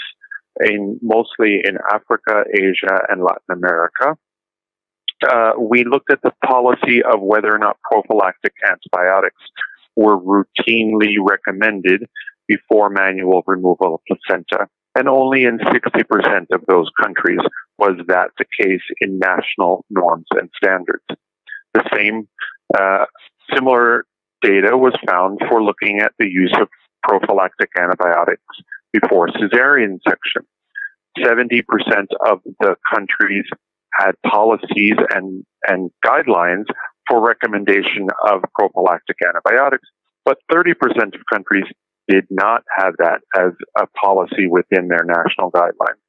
in mostly in Africa, Asia, and Latin America, uh, we looked at the policy of whether or not prophylactic antibiotics were routinely recommended before manual removal of placenta. And only in 60% of those countries was that the case in national norms and standards. The same, uh, similar data was found for looking at the use of prophylactic antibiotics before cesarean section. 70% of the countries had policies and, and guidelines for recommendation of prophylactic antibiotics, but 30% of countries did not have that as a policy within their national guidelines.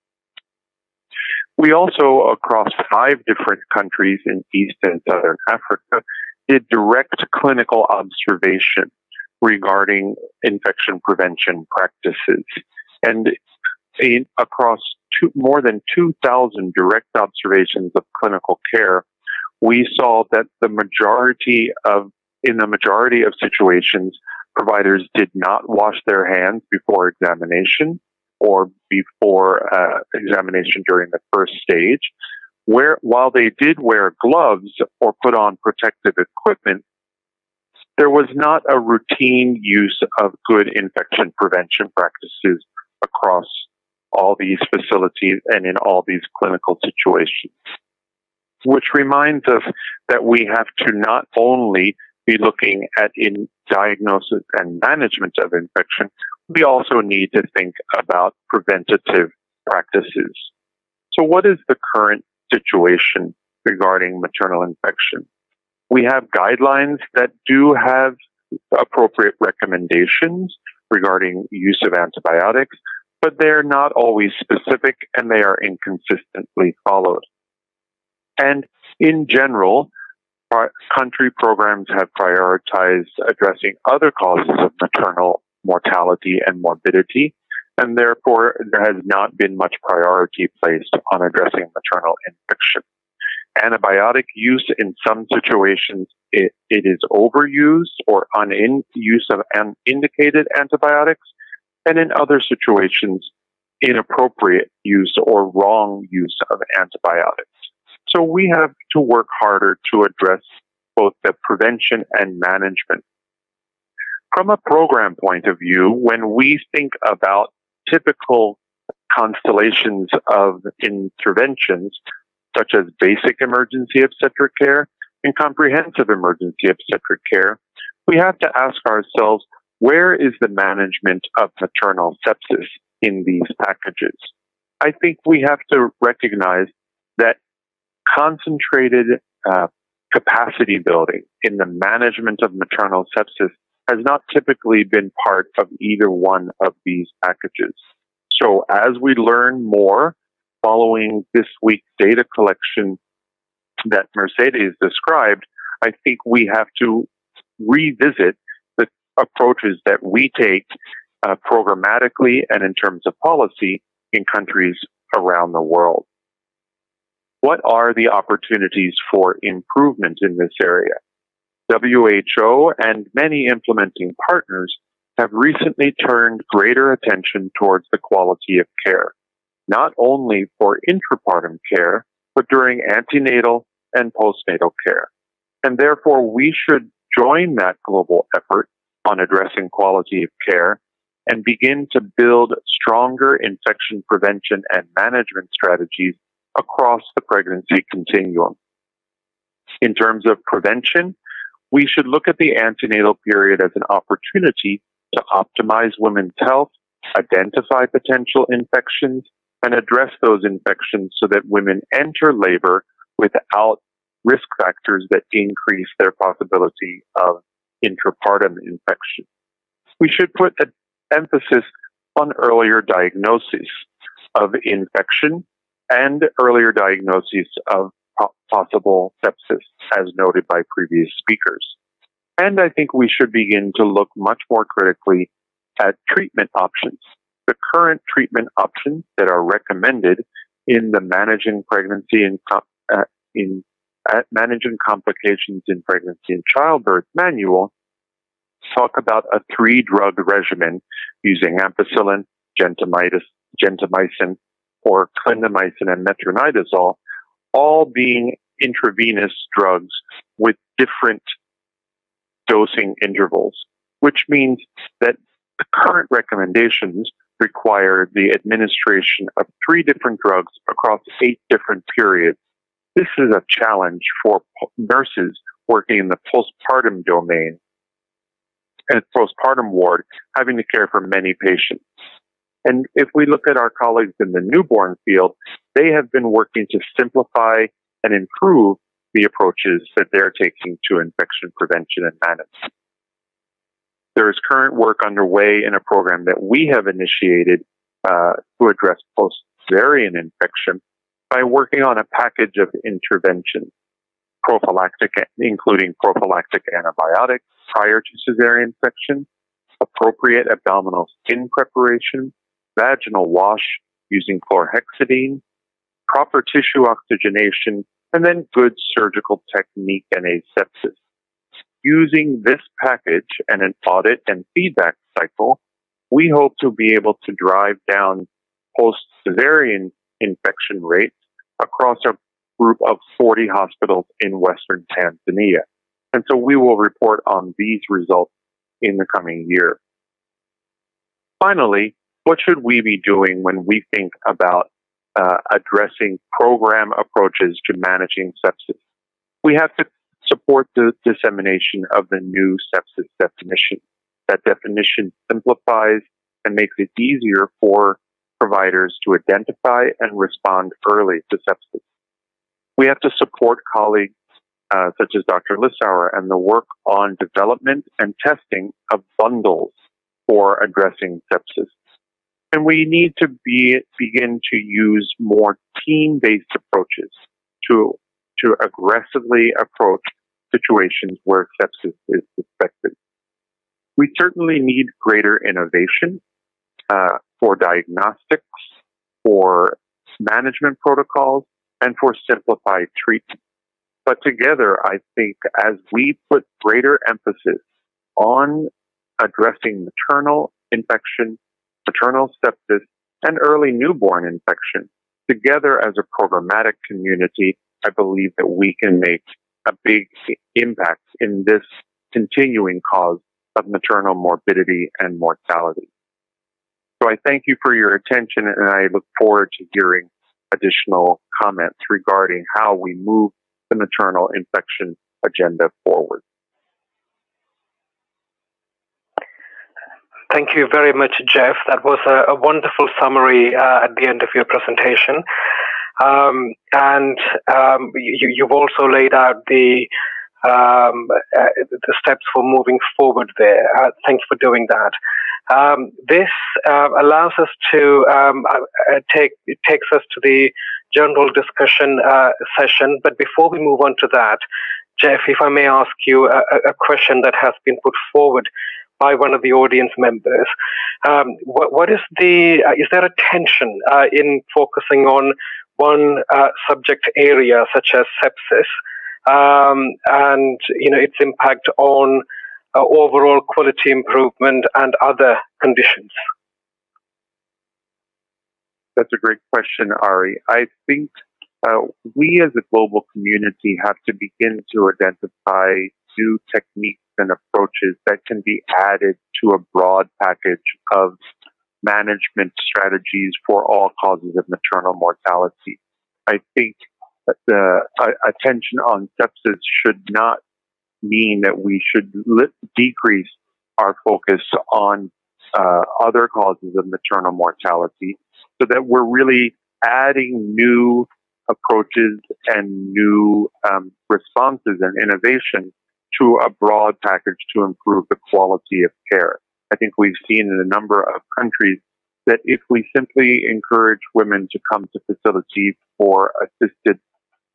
We also, across five different countries in East and Southern Africa, did direct clinical observation regarding infection prevention practices. And in, across two, more than 2,000 direct observations of clinical care, we saw that the majority of, in the majority of situations, providers did not wash their hands before examination or before uh, examination during the first stage. Where, while they did wear gloves or put on protective equipment, there was not a routine use of good infection prevention practices across all these facilities and in all these clinical situations. Which reminds us that we have to not only be looking at in diagnosis and management of infection, we also need to think about preventative practices. So what is the current situation regarding maternal infection? We have guidelines that do have appropriate recommendations regarding use of antibiotics, but they're not always specific and they are inconsistently followed. And in general, country programs have prioritized addressing other causes of maternal mortality and morbidity, and therefore there has not been much priority placed on addressing maternal infection. Antibiotic use in some situations it, it is overused or use of unindicated antibiotics, and in other situations inappropriate use or wrong use of antibiotics. So we have to work harder to address both the prevention and management. From a program point of view, when we think about typical constellations of interventions, such as basic emergency obstetric care and comprehensive emergency obstetric care, we have to ask ourselves, where is the management of maternal sepsis in these packages? I think we have to recognize that concentrated uh, capacity building in the management of maternal sepsis has not typically been part of either one of these packages. So as we learn more following this week's data collection that Mercedes described, I think we have to revisit the approaches that we take uh, programmatically and in terms of policy in countries around the world. What are the opportunities for improvement in this area? WHO and many implementing partners have recently turned greater attention towards the quality of care, not only for intrapartum care, but during antenatal and postnatal care. And therefore, we should join that global effort on addressing quality of care and begin to build stronger infection prevention and management strategies across the pregnancy continuum. In terms of prevention, we should look at the antenatal period as an opportunity to optimize women's health, identify potential infections, and address those infections so that women enter labor without risk factors that increase their possibility of intrapartum infection. We should put an emphasis on earlier diagnosis of infection and earlier diagnosis of possible sepsis, as noted by previous speakers. And I think we should begin to look much more critically at treatment options. The current treatment options that are recommended in the managing pregnancy and uh, in managing complications in pregnancy and childbirth manual talk about a three drug regimen using ampicillin, gentamicin, or clindamycin and metronidazole all being intravenous drugs with different dosing intervals, which means that the current recommendations require the administration of three different drugs across eight different periods. This is a challenge for nurses working in the postpartum domain. and postpartum ward, having to care for many patients. And if we look at our colleagues in the newborn field, they have been working to simplify and improve the approaches that they're taking to infection prevention and management. There is current work underway in a program that we have initiated uh, to address post cesarean infection by working on a package of interventions, prophylactic, including prophylactic antibiotics prior to cesarean infection, appropriate abdominal skin preparation, vaginal wash using chlorhexidine, proper tissue oxygenation, and then good surgical technique and asepsis. Using this package and an audit and feedback cycle, we hope to be able to drive down post cesarean infection rates across a group of 40 hospitals in Western Tanzania. And so we will report on these results in the coming year. Finally, what should we be doing when we think about uh, addressing program approaches to managing sepsis? We have to support the dissemination of the new sepsis definition. That definition simplifies and makes it easier for providers to identify and respond early to sepsis. We have to support colleagues uh, such as Dr. Lissauer and the work on development and testing of bundles for addressing sepsis. And we need to be, begin to use more team-based approaches to, to aggressively approach situations where sepsis is suspected. We certainly need greater innovation uh, for diagnostics, for management protocols, and for simplified treatment. But together, I think as we put greater emphasis on addressing maternal infection, maternal sepsis, and early newborn infection, together as a programmatic community, I believe that we can make a big impact in this continuing cause of maternal morbidity and mortality. So I thank you for your attention and I look forward to hearing additional comments regarding how we move the maternal infection agenda forward. Thank you very much, Jeff. That was a, a wonderful summary uh, at the end of your presentation. Um, and um, you, have also laid out the um, uh, the steps for moving forward there. Uh, thank you for doing that. Um, this uh, allows us to um, uh, uh, take it takes us to the general discussion uh, session. But before we move on to that, Jeff, if I may ask you a, a question that has been put forward by one of the audience members, um, what, what is the is there a tension in focusing on one subject area such as sepsis? Um, and you know its impact on uh, overall quality improvement and other conditions? That's a great question, Arri. I think uh, we as a global community have to begin to identify new techniques and approaches that can be added to a broad package of management strategies for all causes of maternal mortality. I think the uh, attention on sepsis should not mean that we should li- decrease our focus on uh, other causes of maternal mortality so that we're really adding new approaches and new um, responses and innovation to a broad package to improve the quality of care. I think we've seen in a number of countries that if we simply encourage women to come to facilities for assisted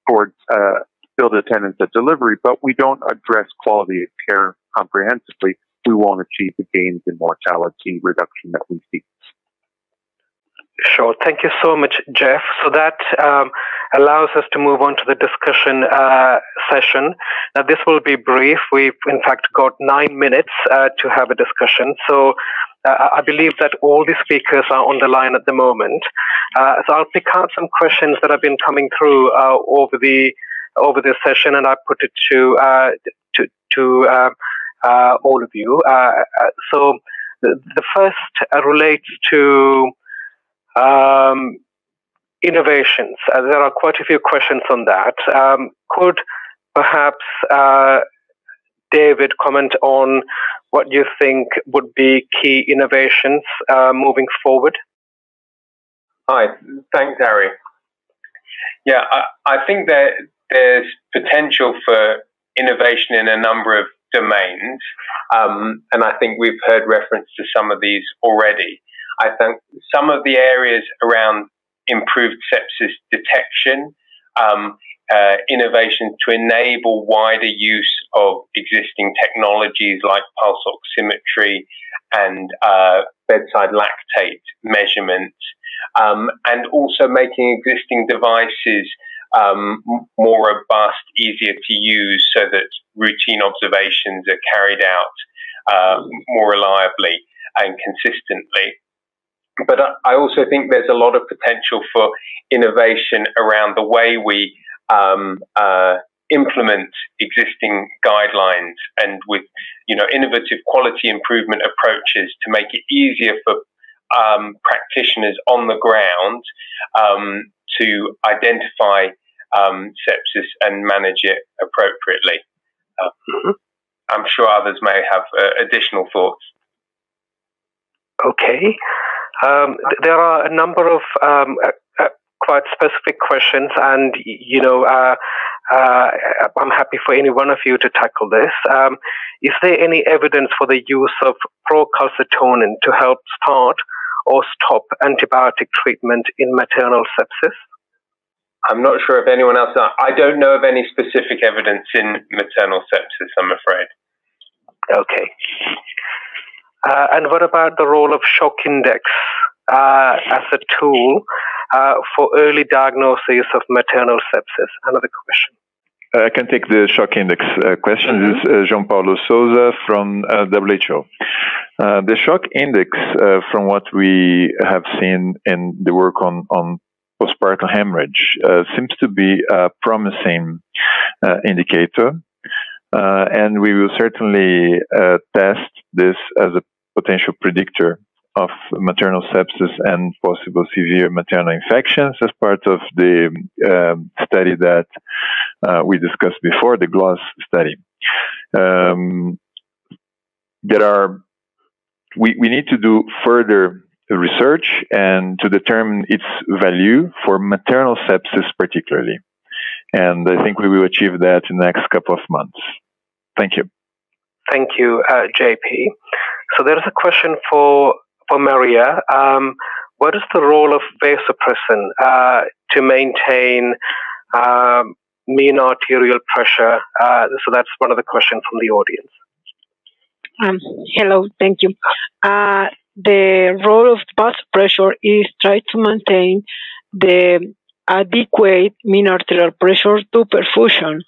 for uh, skilled attendance at delivery, but we don't address quality of care comprehensively, we won't achieve the gains in mortality reduction that we seek. Sure. Thank you so much, Jeff. So that um, allows us to move on to the discussion uh, session. Now, this will be brief. We've, in fact, got nine minutes uh, to have a discussion. So uh, I believe that all the speakers are on the line at the moment. Uh, so I'll pick out some questions that have been coming through uh, over the over this session, and I put it to uh, to to uh, all of you. so the, the first relates to um, innovations. there are quite a few questions on that. Um, could perhaps David comment on what you think would be key innovations uh, moving forward? Hi, thanks, Harry. Yeah, I, I think that there's potential for innovation in a number of domains, um, and I think we've heard reference to some of these already. I think some of the areas around improved sepsis detection, um, uh, innovation to enable wider use of existing technologies like pulse oximetry and uh, bedside lactate measurements, um, and also making existing devices um, more robust, easier to use, so that routine observations are carried out uh, more reliably and consistently. But I also think there's a lot of potential for innovation around the way we um, uh, implement existing guidelines and with you know innovative quality improvement approaches to make it easier for um, practitioners on the ground um, to identify um, sepsis and manage it appropriately. Uh, mm-hmm. I'm sure others may have uh, additional thoughts. Okay. Um, there are a number of um, uh, uh, quite specific questions, and you know, uh, uh, I'm happy for any one of you to tackle this. Um, is there any evidence for the use of procalcitonin to help start or stop antibiotic treatment in maternal sepsis? I'm not sure if anyone else. I don't know of any specific evidence in maternal sepsis. I'm afraid. Okay. Uh, and what about the role of shock index uh, as a tool uh, for early diagnosis of maternal sepsis? Another question. I can take the shock index uh, question. Mm-hmm. This is uh, João Paulo Souza from uh, WHO. the shock index, from what we have seen in the work on, on postpartum hemorrhage, seems to be a promising indicator. Uh, and we will certainly uh, test this as a potential predictor of maternal sepsis and possible severe maternal infections as part of the um, study that uh, we discussed before, the GLOSS study. Um, there are, we, we need to do further research and to determine its value for maternal sepsis particularly. And I think we will achieve that in the next couple of months. Thank you. Thank you, uh, JP. So there is a question for for Maria. Um, what is the role of vasopressin uh, to maintain um, mean arterial pressure? Uh, so that's one of the questions from the audience. Um, hello, thank you. Uh, the role of vasopressor is try to maintain the adequate mean arterial pressure to perfusion.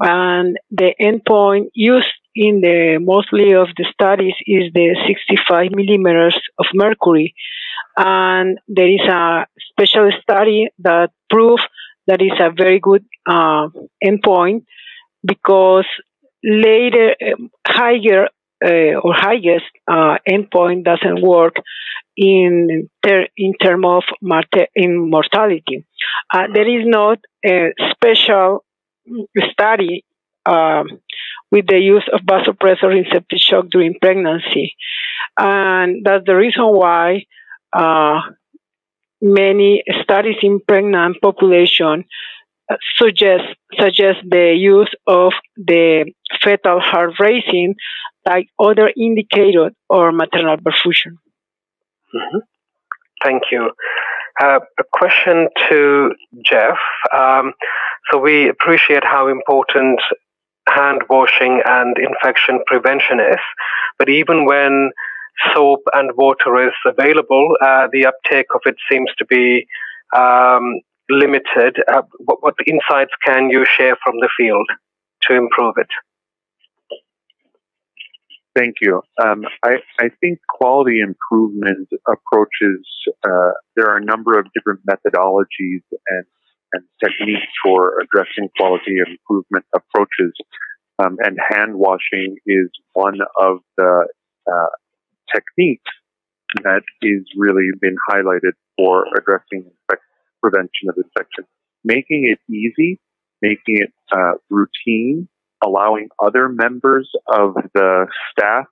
And the endpoint used in the mostly of the studies is the 65 millimeters of mercury. And there is a special study that proves that is a very good uh, endpoint because later um, higher uh, or highest uh, endpoint doesn't work in ter- in term of mortality. Uh, there is not a special study um, with the use of vasopressor in septic shock during pregnancy. And that's the reason why uh, many studies in pregnant population suggest suggest the use of the fetal heart tracing like other indicator or maternal perfusion. Mm-hmm. Thank you. Uh, a question to Jeff. Um, so we appreciate how important hand washing and infection prevention is. But even when soap and water is available, uh, the uptake of it seems to be um, limited. Uh, what, what insights can you share from the field to improve it? Thank you. Um, I, I, think quality improvement approaches, uh, there are a number of different methodologies and and techniques for addressing quality improvement approaches. Um, and hand washing is one of the uh, techniques that is really been highlighted for addressing prevention of infection. Making it easy, making it uh, routine, allowing other members of the staff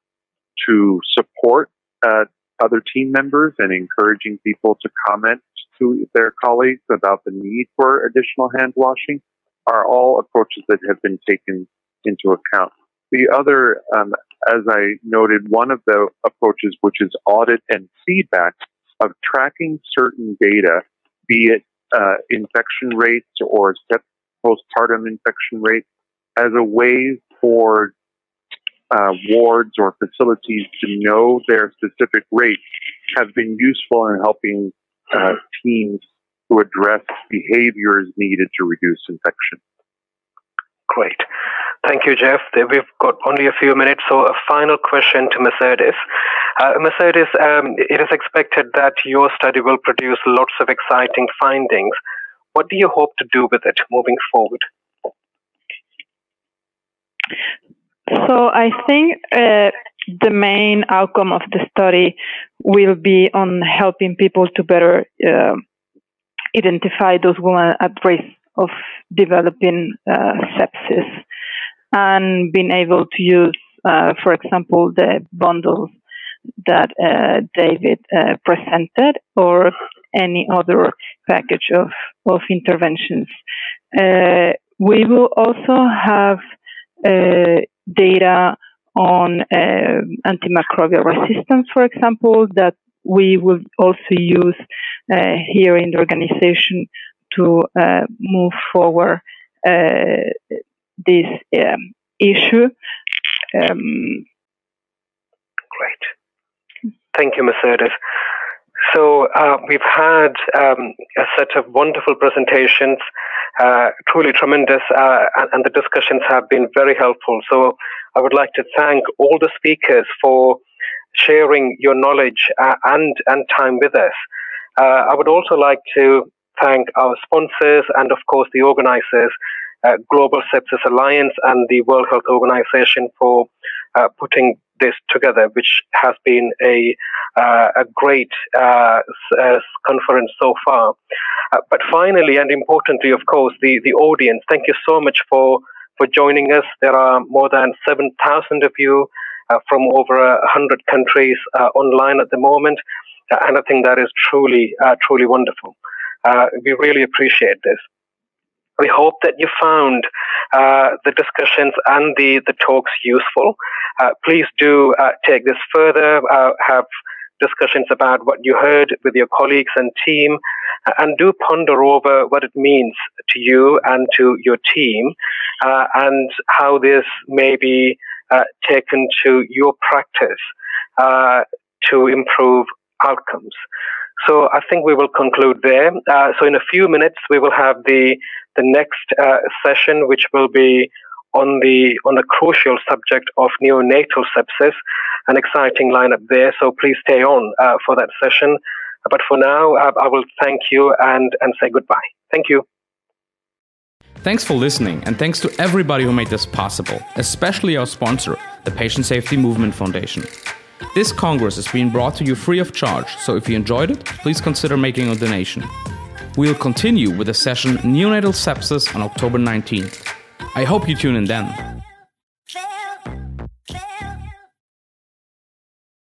to support uh, other team members and encouraging people to comment to their colleagues about the need for additional hand washing are all approaches that have been taken into account. The other, um, as I noted, one of the approaches, which is audit and feedback of tracking certain data, be it uh, infection rates or postpartum infection rates, as a way for uh, wards or facilities to know their specific rates have been useful in helping uh, teams to address behaviors needed to reduce infection. Great. Thank you, Jeff. We've got only a few minutes, so a final question to Mercedes. Uh, Mercedes, um, it is expected that your study will produce lots of exciting findings. What do you hope to do with it moving forward? So I think uh, the main outcome of the study will be on helping people to better uh, identify those women at risk of developing uh, sepsis and being able to use, uh, for example, the bundles that uh, David uh, presented or any other package of, of interventions. we will also have data on uh, antimicrobial resistance, for example, that we will also use uh, here in the organization to uh, move forward uh, this um, issue. Um, Great. Thank you, Mercedes. So uh, we've had um, a set of wonderful presentations, uh, truly tremendous, uh, and, and, the discussions have been very helpful. So I would like to thank all the speakers for sharing your knowledge uh, and and time with us. Uh, I would also like to thank our sponsors and, of course, the organizers, uh, Global Sepsis Alliance and the World Health Organization for putting this together, which has been a uh, a great uh, uh, conference so far. But finally, and importantly, of course, the the audience. Thank you so much for for joining us. There are more than seven thousand of you uh, from over a hundred countries uh, online at the moment, and I think that is truly truly wonderful. we really appreciate this. We hope that you found uh, the discussions and the, the talks useful. Uh, please do uh, take this further, uh, have discussions about what you heard with your colleagues and team, uh, and do ponder over what it means to you and to your team, uh, and how this may be taken to your practice to improve outcomes. So I think we will conclude there. Uh, so in a few minutes, we will have the the next uh, session, which will be on the on the crucial subject of neonatal sepsis. An exciting lineup there. So please stay on uh, for that session. But for now, uh, I will thank you and and say goodbye. Thank you. Thanks for listening, and thanks to everybody who made this possible, especially our sponsor, the Patient Safety Movement Foundation. This Congress is being brought to you free of charge, so if you enjoyed it, please consider making a donation. We'll continue with the session Neonatal Sepsis on October 19th. I hope you tune in then.